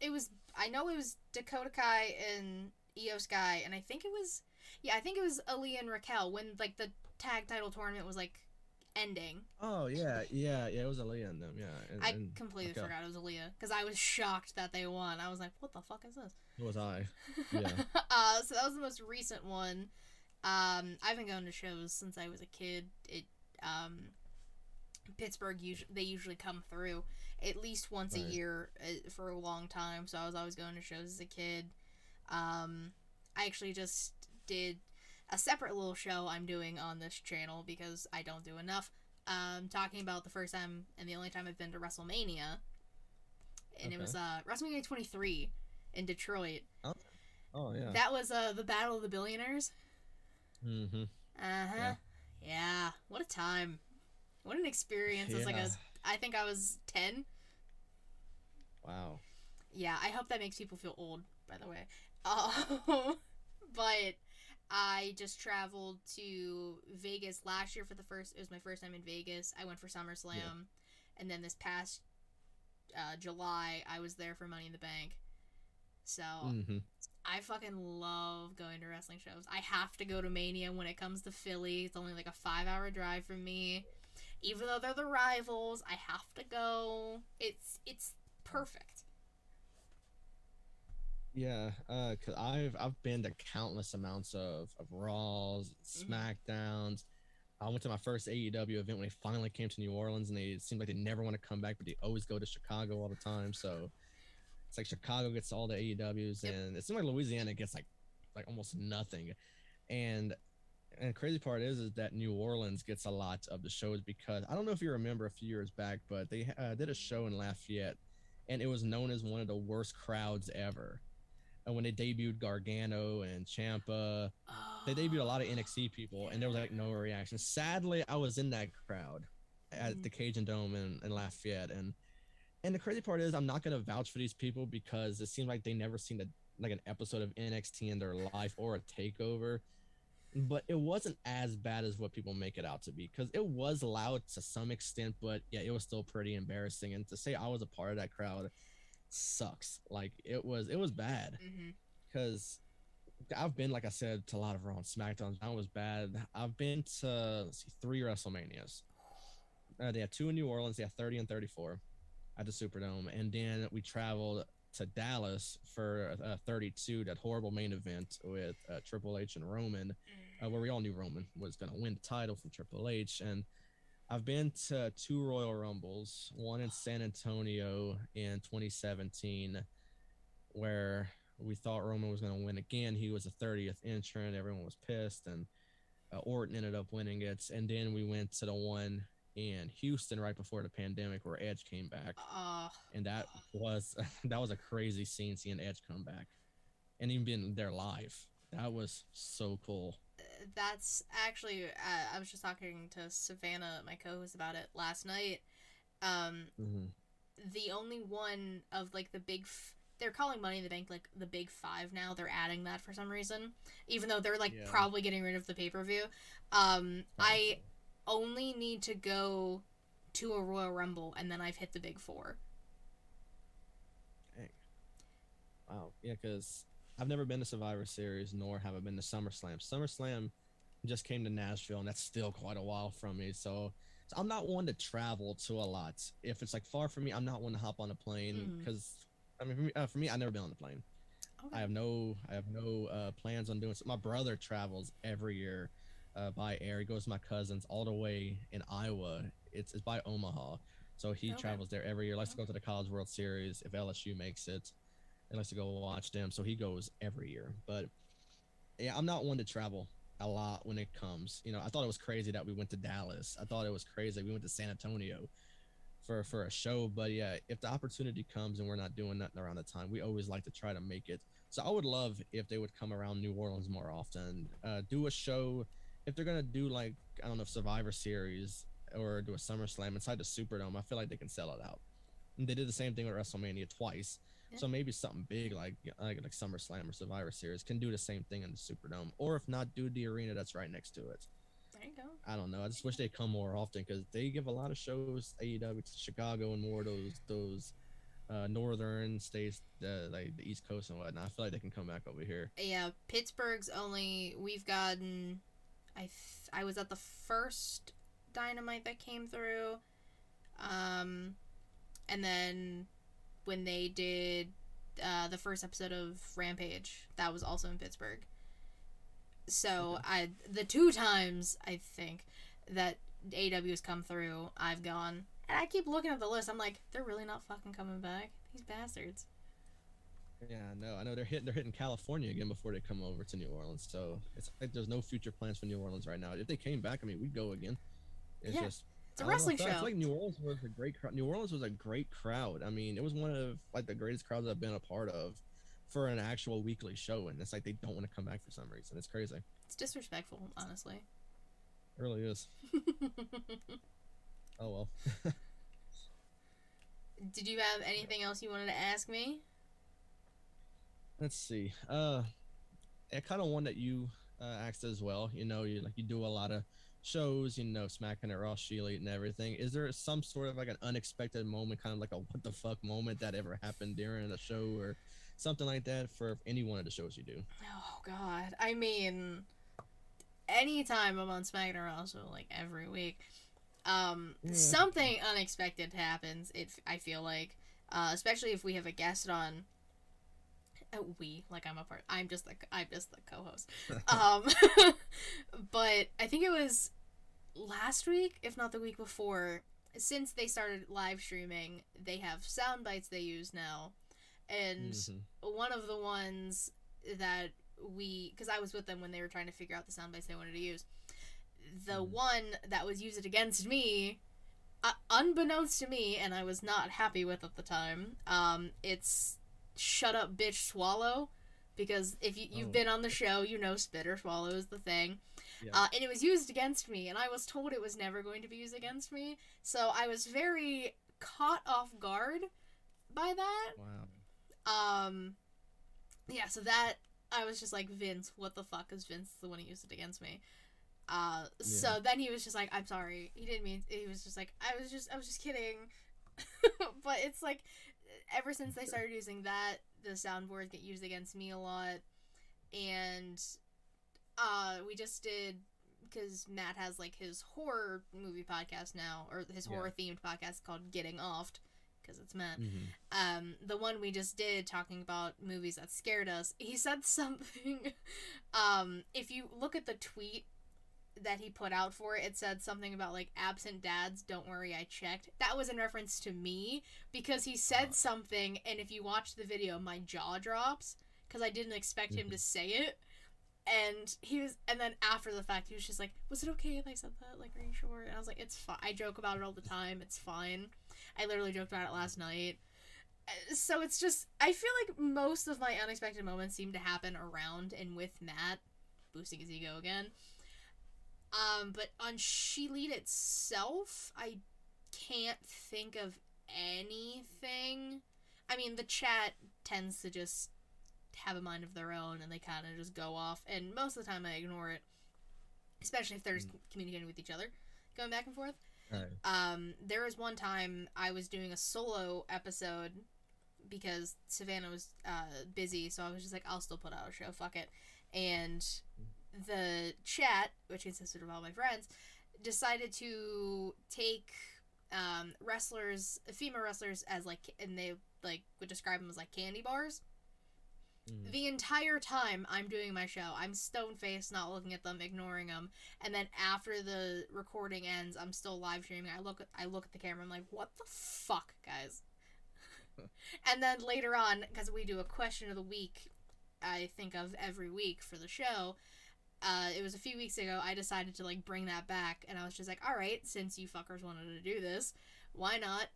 it was I know it was Dakota Kai and Iyo Sky and I think it was yeah I think it was Aliyah and Raquel when like the tag title tournament was like ending Oh yeah, yeah, yeah. It was Aliyah and them. Yeah. And, I and completely forgot it was Aliyah because I was shocked that they won I was like what the fuck is this So was I. Yeah. uh, so that was the most recent one um I've been going to shows since I was a kid it um Pittsburgh usually they usually come through at least once Right. a year uh, for a long time. So I was always going to shows as a kid. Um, I actually just did a separate little show I'm doing on this channel because I don't do enough. Um, talking about the first time and the only time I've been to WrestleMania, and it was uh WrestleMania 23 in Detroit. Oh Oh yeah. That was uh the Battle of the Billionaires. mm-hmm. Uh huh. Yeah. Yeah. What a time. What an experience as like a. I think I was ten. Wow. Yeah, I hope that makes people feel old. By the way, um, but I just traveled to Vegas last year for the first. It was my first time in Vegas. I went for SummerSlam, and then this past uh, July, I was there for Money in the Bank. So Mm-hmm. I fucking love going to wrestling shows. I have to go to Mania when it comes to Philly. It's only like a five hour drive from me. Even though they're the rivals, I have to go. It's it's perfect. Yeah, uh, cause I've I've been to countless amounts of of Raws, Mm-hmm. Smackdowns. I went to my first AEW event when they finally came to New Orleans, and they seemed like they never want to come back, but they always go to Chicago all the time. So it's like Chicago gets all the AEWs, Yep. and it seems like Louisiana gets like like almost nothing. And and the crazy part is is that New Orleans gets a lot of the shows because I don't know if you remember a few years back, but they uh, did a show in Lafayette, and it was known as one of the worst crowds ever. And when they debuted Gargano and Ciampa, they debuted a lot of NXT people, and there was like no reaction. Sadly, I was in that crowd at Mhm. the Cajun Dome in, in Lafayette, and and the crazy part is I'm not gonna vouch for these people because it seems like they never seen a like an episode of NXT in their life or a takeover. But it wasn't as bad as what people make it out to be because it was loud to some extent, but yeah, it was still pretty embarrassing. And to say I was a part of that crowd sucks. Like it was, it was bad because I've been, like I said, to a lot of Raw and SmackDowns. That was bad. I've been to let's see, three WrestleManias. Uh, they had two in New Orleans. They had 30 and 34 at the Superdome, and then we traveled to Dallas for uh, 32, that horrible main event with uh, Triple H and Roman, uh, where we all knew Roman was going to win the title from Triple H. And I've been to two Royal Rumbles, one in San Antonio in 2017, where we thought Roman was going to win again. He was the 30th entrant. Everyone was pissed, and uh, Orton ended up winning it. And then we went to the one in Houston right before the pandemic where Edge came back, Uh, and that was that was a crazy scene seeing Edge come back, and even being there live. That was so cool. That's actually uh, I was just talking to Savannah, my co-host, about it last night. Um, hmm the only one of like the big f- they're calling money in the bank like the big five now they're adding that for some reason even though they're like Yeah. probably getting rid of the pay-per-view um i only need to go to a royal rumble and then i've hit the big four Wow. Yeah, because I've never been to Survivor Series, nor have I been to SummerSlam. SummerSlam just came to Nashville, and that's still quite a while from me. So, so I'm not one to travel to a lot. If it's like far from me, I'm not one to hop on a plane because I mean, for me, uh, for me, I've never been on a plane. I have no, I have no uh, plans on doing. So my brother travels every year uh, by air. He goes to my cousins all the way in Iowa. It's, it's by Omaha, so he Okay. travels there every year. Likes to go to the College World Series if LSU makes it. He likes to go watch them, so he goes every year. But yeah, I'm not one to travel a lot when it comes. You know, I thought it was crazy that we went to Dallas. I thought it was crazy we went to San Antonio for for a show. But yeah, if the opportunity comes and we're not doing nothing around the time, we always like to try to make it. So I would love if they would come around New Orleans more often. Uh, do a show if they're gonna do like I don't know Survivor Series or do a SummerSlam inside the Superdome. I feel like they can sell it out. And they did the same thing with WrestleMania twice. So maybe something big like like like SummerSlam or Survivor Series can do the same thing in the Superdome, or if not, do the arena that's right next to it. there you go I don't know. I just wish they'd come more often because they give a lot of shows AEW to Chicago and more of those those uh, northern states, uh, like the East Coast and whatnot. I feel like they can come back over here. yeah pittsburgh's only we've gotten i th- i was at the first dynamite that came through um and then when they did uh the first episode of rampage that was also in pittsburgh so i the two times i think that aw has come through i've gone and i keep looking at the list i'm like they're really not fucking coming back these bastards Yeah, no, I know they're hitting they're hitting California again before they come over to New Orleans. So it's like there's no future plans for New Orleans right now. If they came back, I mean, we'd go again. It's Yeah, just it's a I don't know, wrestling show feel like New Orleans was a great crowd. New Orleans was a great crowd. I mean, it was one of like the greatest crowds I've been a part of. for an actual weekly show, and it's like they don't want to come back for some reason. It's crazy. It's disrespectful, honestly. It really is. Oh well. Did you have anything else you wanted to ask me? Let's see. Uh, I kind of one that you uh, asked as well. You know, you like you do a lot of shows. You know, smacking at Ross Sheely and everything. Is there some sort of like an unexpected moment, kind of like a what the fuck moment that ever happened during a show or something like that for any one of the shows you do? Oh God, I mean, anytime I'm on SmackDown, also like every week, um, Yeah. something unexpected happens. It I feel like, uh, especially if we have a guest on. Uh, we like I'm a part. I'm just the I'm just the co-host. um, but I think it was last week, if not the week before. Since they started live streaming, they have sound bites they use now, and Mhm. one of the ones that we because I was with them when they were trying to figure out the sound bites they wanted to use. The Mhm. one that was used against me, uh, unbeknownst to me, and I was not happy with at the time. Um, it's "Shut up, bitch, swallow," because if you, you've Oh. been on the show, you know "spit or swallow" is the thing. Yeah. Uh, and it was used against me, and I was told it was never going to be used against me. So I was very caught off guard by that. Wow. Um, yeah, so that I was just like, Vince, what the fuck is Vince the one who used it against me? Uh, so then he was just like, I'm sorry, he didn't mean. He was just like, I was just, I was just kidding. but it's like, ever since they started using that, the soundboards get used against me a lot, and uh, we just did because Matt has like his horror movie podcast now, or his Yeah. horror themed podcast called Getting Offed, because it's Matt. Mhm. um the one we just did talking about movies that scared us he said something um if you look at the tweet that he put out for it it said something about like absent dads don't worry i checked. That was in reference to me because he said something and if you watch the video my jaw drops because i didn't expect him to say it and he was and then after the fact he was just like was it okay if i said that? Like are you sure? And i was like it's fine i joke about it all the time. It's fine. I literally joked about it last night. Uh, so it's just i feel like most of my unexpected moments seem to happen around and with matt boosting his ego again. Um but on Sheely itself i can't think of anything. I mean the chat tends to just have a mind of their own and they kind of just go off and most of the time i ignore it especially if they're just communicating with each other going back and forth Right. um, there was one time I was doing a solo episode because Savannah was uh, busy, so I was just like, I'll still put out a show, fuck it. And the chat, which consisted of all my friends, decided to take um, wrestlers, female wrestlers, as like, and they like would describe them as like candy bars. Mhm. The entire time I'm doing my show, I'm stone faced, not looking at them, ignoring them, and then after the recording ends, I'm still live streaming. I look at I look at the camera. I'm like, what the fuck, guys? and then later on, because we do a question of the week, I think of every week for the show. Uh, it was a few weeks ago. I decided to like bring that back, and I was just like, all right, since you fuckers wanted to do this, why not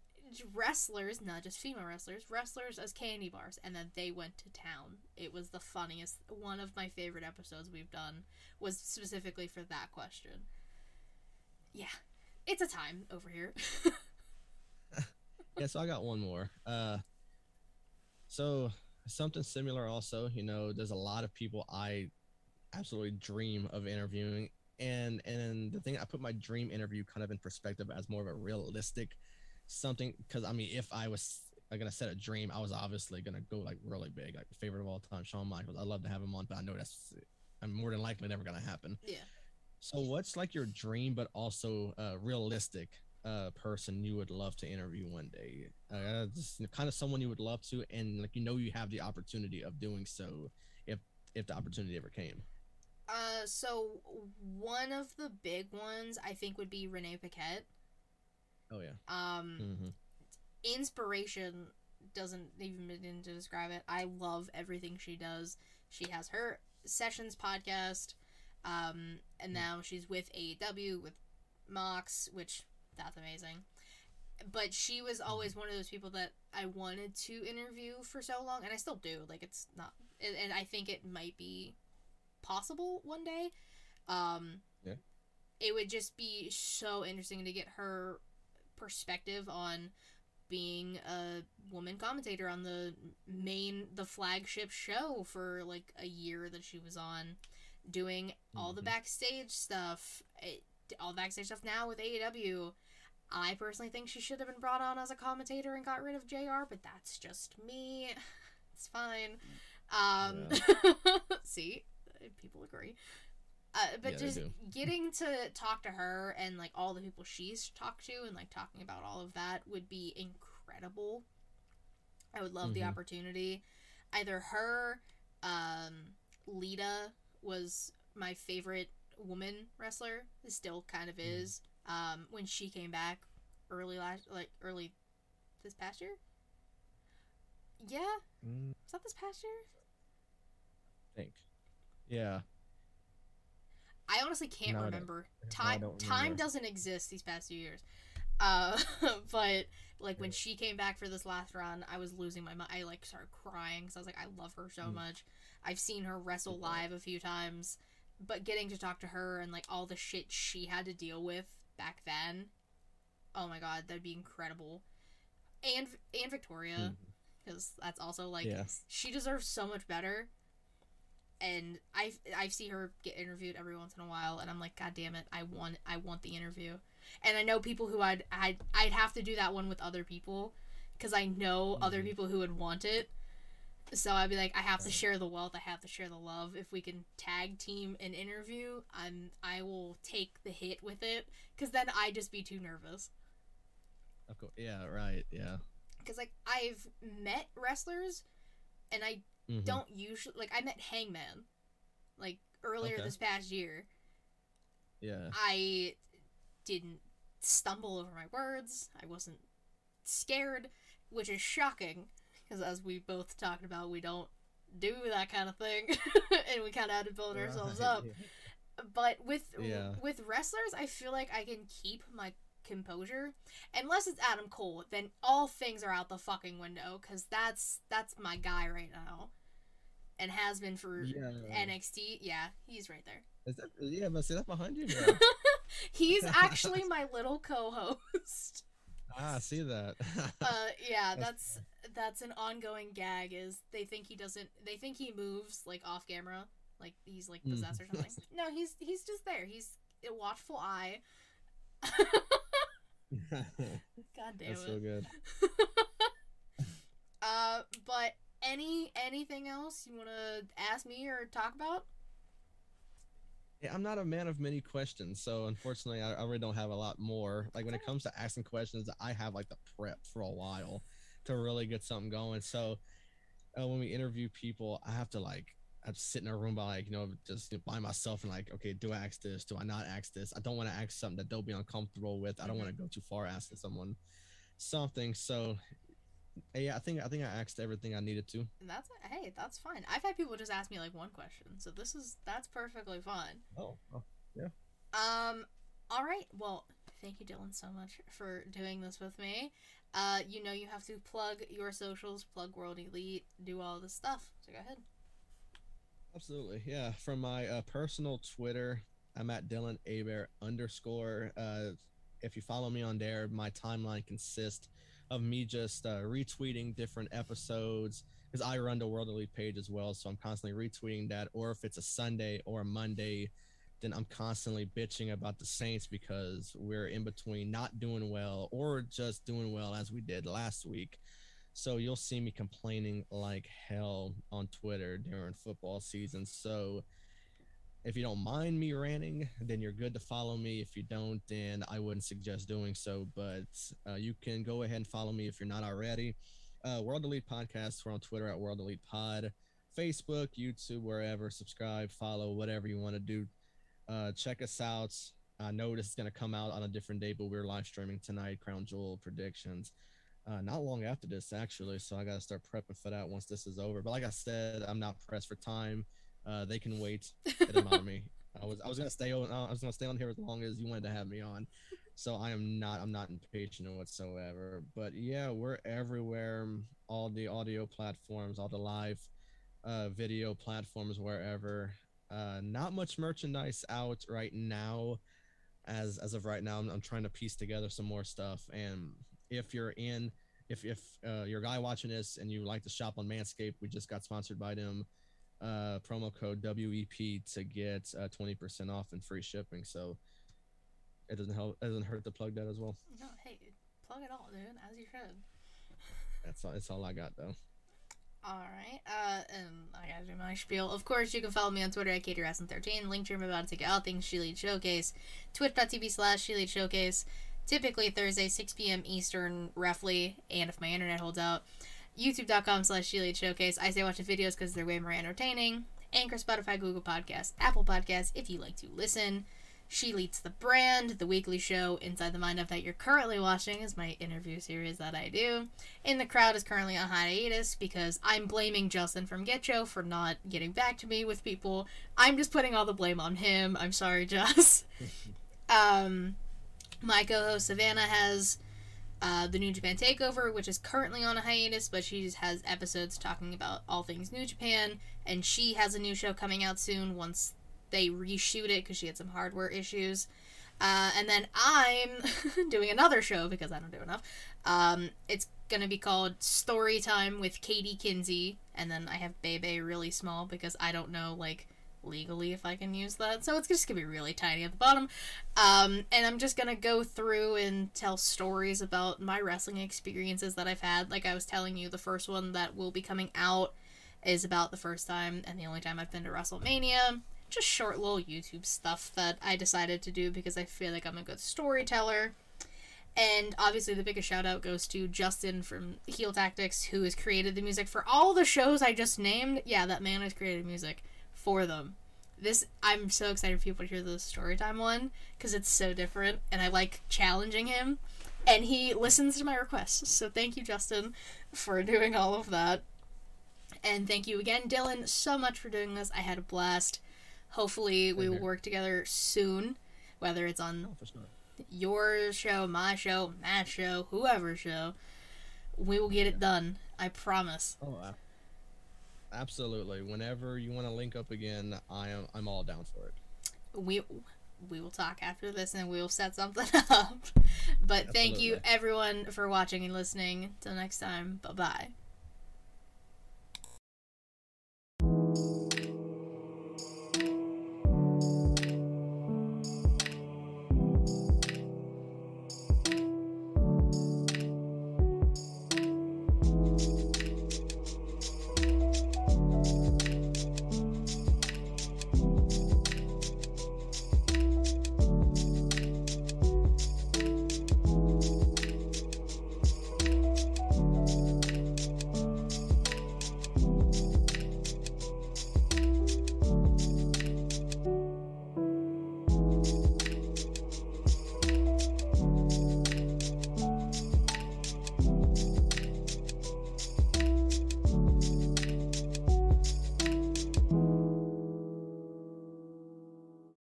wrestlers, not just female wrestlers, wrestlers as candy bars, and then they went to town. It was the funniest. One of my favorite episodes we've done was specifically for that question. Yeah, it's a time over here. yeah, so I got one more. Uh, so something similar also, you know, there's a lot of people I absolutely dream of interviewing, and and the thing I put my dream interview kind of in perspective as more of a realistic something because I mean, if I was like gonna set a dream, I was obviously gonna go like really big, like favorite of all time, Shawn Michaels. I'd love to have him on, but I know that's I'm more than likely never gonna happen. yeah. So, what's like your dream, but also uh, realistic uh, person you would love to interview one day? Uh, just kind of someone you would love to, and like you know you have the opportunity of doing so if if the opportunity ever came. Uh, so one of the big ones I think would be Renee Paquette. Oh yeah. Um, hmm inspiration doesn't even begin to describe it. I love everything she does. She has her sessions podcast, um, and now she's with AEW with Mox, which that's amazing. but she was always one of those people that I wanted to interview for so long, and I still do. Like it's not, and, and I think it might be possible one day. Um, Yeah. It would just be so interesting to get her perspective on being a woman commentator on the main the flagship show for like a year that she was on doing all the Mhm. backstage stuff it, all the backstage stuff now with AEW I personally think she should have been brought on as a commentator and got rid of JR but that's just me. It's fine. Um see? People agree uh, but Yeah, just getting to talk to her and like all the people she's talked to and like talking about all of that would be incredible. I would love the Mhm. opportunity. Either her, um, Lita was my favorite woman wrestler. Still kind of Mhm. is. Um, when she came back early last, like early this past year. Yeah, Mm, was that this past year? think. Yeah. I honestly can't No, remember. Time don't time remember. doesn't exist these past few years. Uh, but like when she came back for this last run, I was losing my mind. I like started crying because I was like, I love her so Mm. much. I've seen her wrestle live a few times, but getting to talk to her and like all the shit she had to deal with back then, oh my god, that'd be incredible. And and Victoria, because that's also like yes. she deserves so much better. And I I see her get interviewed every once in a while, and I'm like, God damn it, I want I want the interview. And I know people who I'd I'd I'd have to do that one with other people, because I know other Mhm. people who would want it. So I'd be like, I have to share the wealth. I have to share the love. If we can tag team an interview, I'm I will take the hit with it, because then I'd just be too nervous. Of course. Yeah. Right. Yeah. Because like I've met wrestlers, and I Mhm. don't usually like I met Hangman like earlier Okay. this past year. Yeah. I didn't stumble over my words. I wasn't scared, which is shocking because as we both talked about, we don't do that kind of thing, and we kind of had to build ourselves Right, up. But with Yeah. with wrestlers, I feel like I can keep my composure unless it's Adam Cole. Then all things are out the fucking window because that's that's my guy right now, and has been for Yeah. NXT. Yeah, he's right there. Is that, yeah, but see that behind you. He's actually my little co-host. ah, I see that. Uh, yeah, That's that's that's an ongoing gag. Is they think he doesn't? They think he moves like off camera, like he's like Mm. possessed or something. no, he's he's just there. He's a watchful eye. God damn That's it. so good. uh, but any anything else you want to ask me or talk about? Yeah, I'm not a man of many questions, so unfortunately, I, I really don't have a lot more. Like when it comes to asking questions, I have like the prep for a while to really get something going. So uh, when we interview people, I have to like I sit in a room by like you know just by myself and like okay, do I ask this? Do I not ask this? I don't want to ask something that they'll be uncomfortable with. I don't want to go too far asking someone something. So yeah, I think I think I asked everything I needed to. And that's hey, that's fine. I've had people just ask me like one question, so this is that's perfectly fine. Oh, oh yeah. Um, all right. Well, thank you, Dylan, so much for doing this with me. Uh, you know you have to plug your socials, plug World Elite, do all this stuff. So go ahead. Absolutely, yeah. From my uh, personal Twitter, I'm at Dylan Aber underscore. Uh, if you follow me on there, my timeline consists of me just uh, retweeting different episodes because I run the World Elite page as well, so I'm constantly retweeting that. Or if it's a Sunday or a Monday, then I'm constantly bitching about the Saints because we're in between not doing well or just doing well as we did last week. So you'll see me complaining like hell on Twitter during football season. So if you don't mind me ranting, then you're good to follow me. If you don't, then I wouldn't suggest doing so. But uh, you can go ahead and follow me if you're not already. Uh, World Elite Podcast. We're on Twitter at World Elite Pod, Facebook, YouTube, wherever. Subscribe, follow, whatever you want to do. Uh, check us out. I know this is going to come out on a different day, but we're live streaming tonight. Crown Jewel predictions uh, not long after this actually so i gotta start prepping for that once this is over but like i said i'm not pressed for time uh, they can wait it doesn't me i was i was gonna stay on i was gonna stay on here as long as you wanted to have me on So I am not I'm not impatient whatsoever. But yeah, we're everywhere. All the audio platforms, all the live uh, video platforms, wherever. Uh, not much merchandise out right now. As as of right now, I'm, I'm trying to piece together some more stuff. And if you're in, if if uh, you're a guy watching this and you like to shop on Manscaped, we just got sponsored by them. Uh, promo code WEP to get uh, 20% off and free shipping. So it doesn't help. It doesn't hurt to plug that as well. No, hey, plug it all, dude, as you should. That's all. That's all I got though. All right. Uh, and I gotta do my spiel. Of course, you can follow me on Twitter at KatieRasson13. Link to about to take all things Sheely Showcase. Twitch.tv slash Sheely Showcase. Typically Thursday, 6 p.m. Eastern, roughly. And if my internet holds out, YouTube.com slash Showcase. I say watch the videos because they're way more entertaining. Anchor, Spotify, Google Podcasts, Apple Podcasts, if you like to listen. She Leads the Brand, the weekly show Inside the Mind of that you're currently watching is my interview series that I do. In the Crowd is currently on hiatus because I'm blaming Justin from Get Show for not getting back to me with people. I'm just putting all the blame on him. I'm sorry, Jess. um, my co-host Savannah has uh, the New Japan Takeover, which is currently on a hiatus, but she has episodes talking about all things New Japan, and she has a new show coming out soon once they reshoot it because she had some hardware issues. Uh, and then I'm doing another show because I don't do enough. Um, it's gonna be called Story Time with Katie Kinsey, and then I have Bebe really small because I don't know like legally if I can use that. So it's just gonna be really tiny at the bottom. Um, and I'm just gonna go through and tell stories about my wrestling experiences that I've had. Like I was telling you, the first one that will be coming out is about the first time and the only time I've been to WrestleMania just short little YouTube stuff that I decided to do because I feel like I'm a good storyteller. And obviously, the biggest shout out goes to Justin from Heel Tactics, who has created the music for all the shows I just named. Yeah, that man has created music for them. This I'm so excited for people to hear the storytime one because it's so different, and I like challenging him, and he listens to my requests. So thank you, Justin, for doing all of that, and thank you again, Dylan, so much for doing this. I had a blast. Hopefully, we will work together soon, whether it's on your show, my show, Matt's show, whoever's show. We will get it done. I promise. Oh, uh, absolutely. Whenever you want to link up again, I am. I'm all down for it. We we will talk after this and we will set something up. But thank you everyone for watching and listening. Till next time. Bye bye.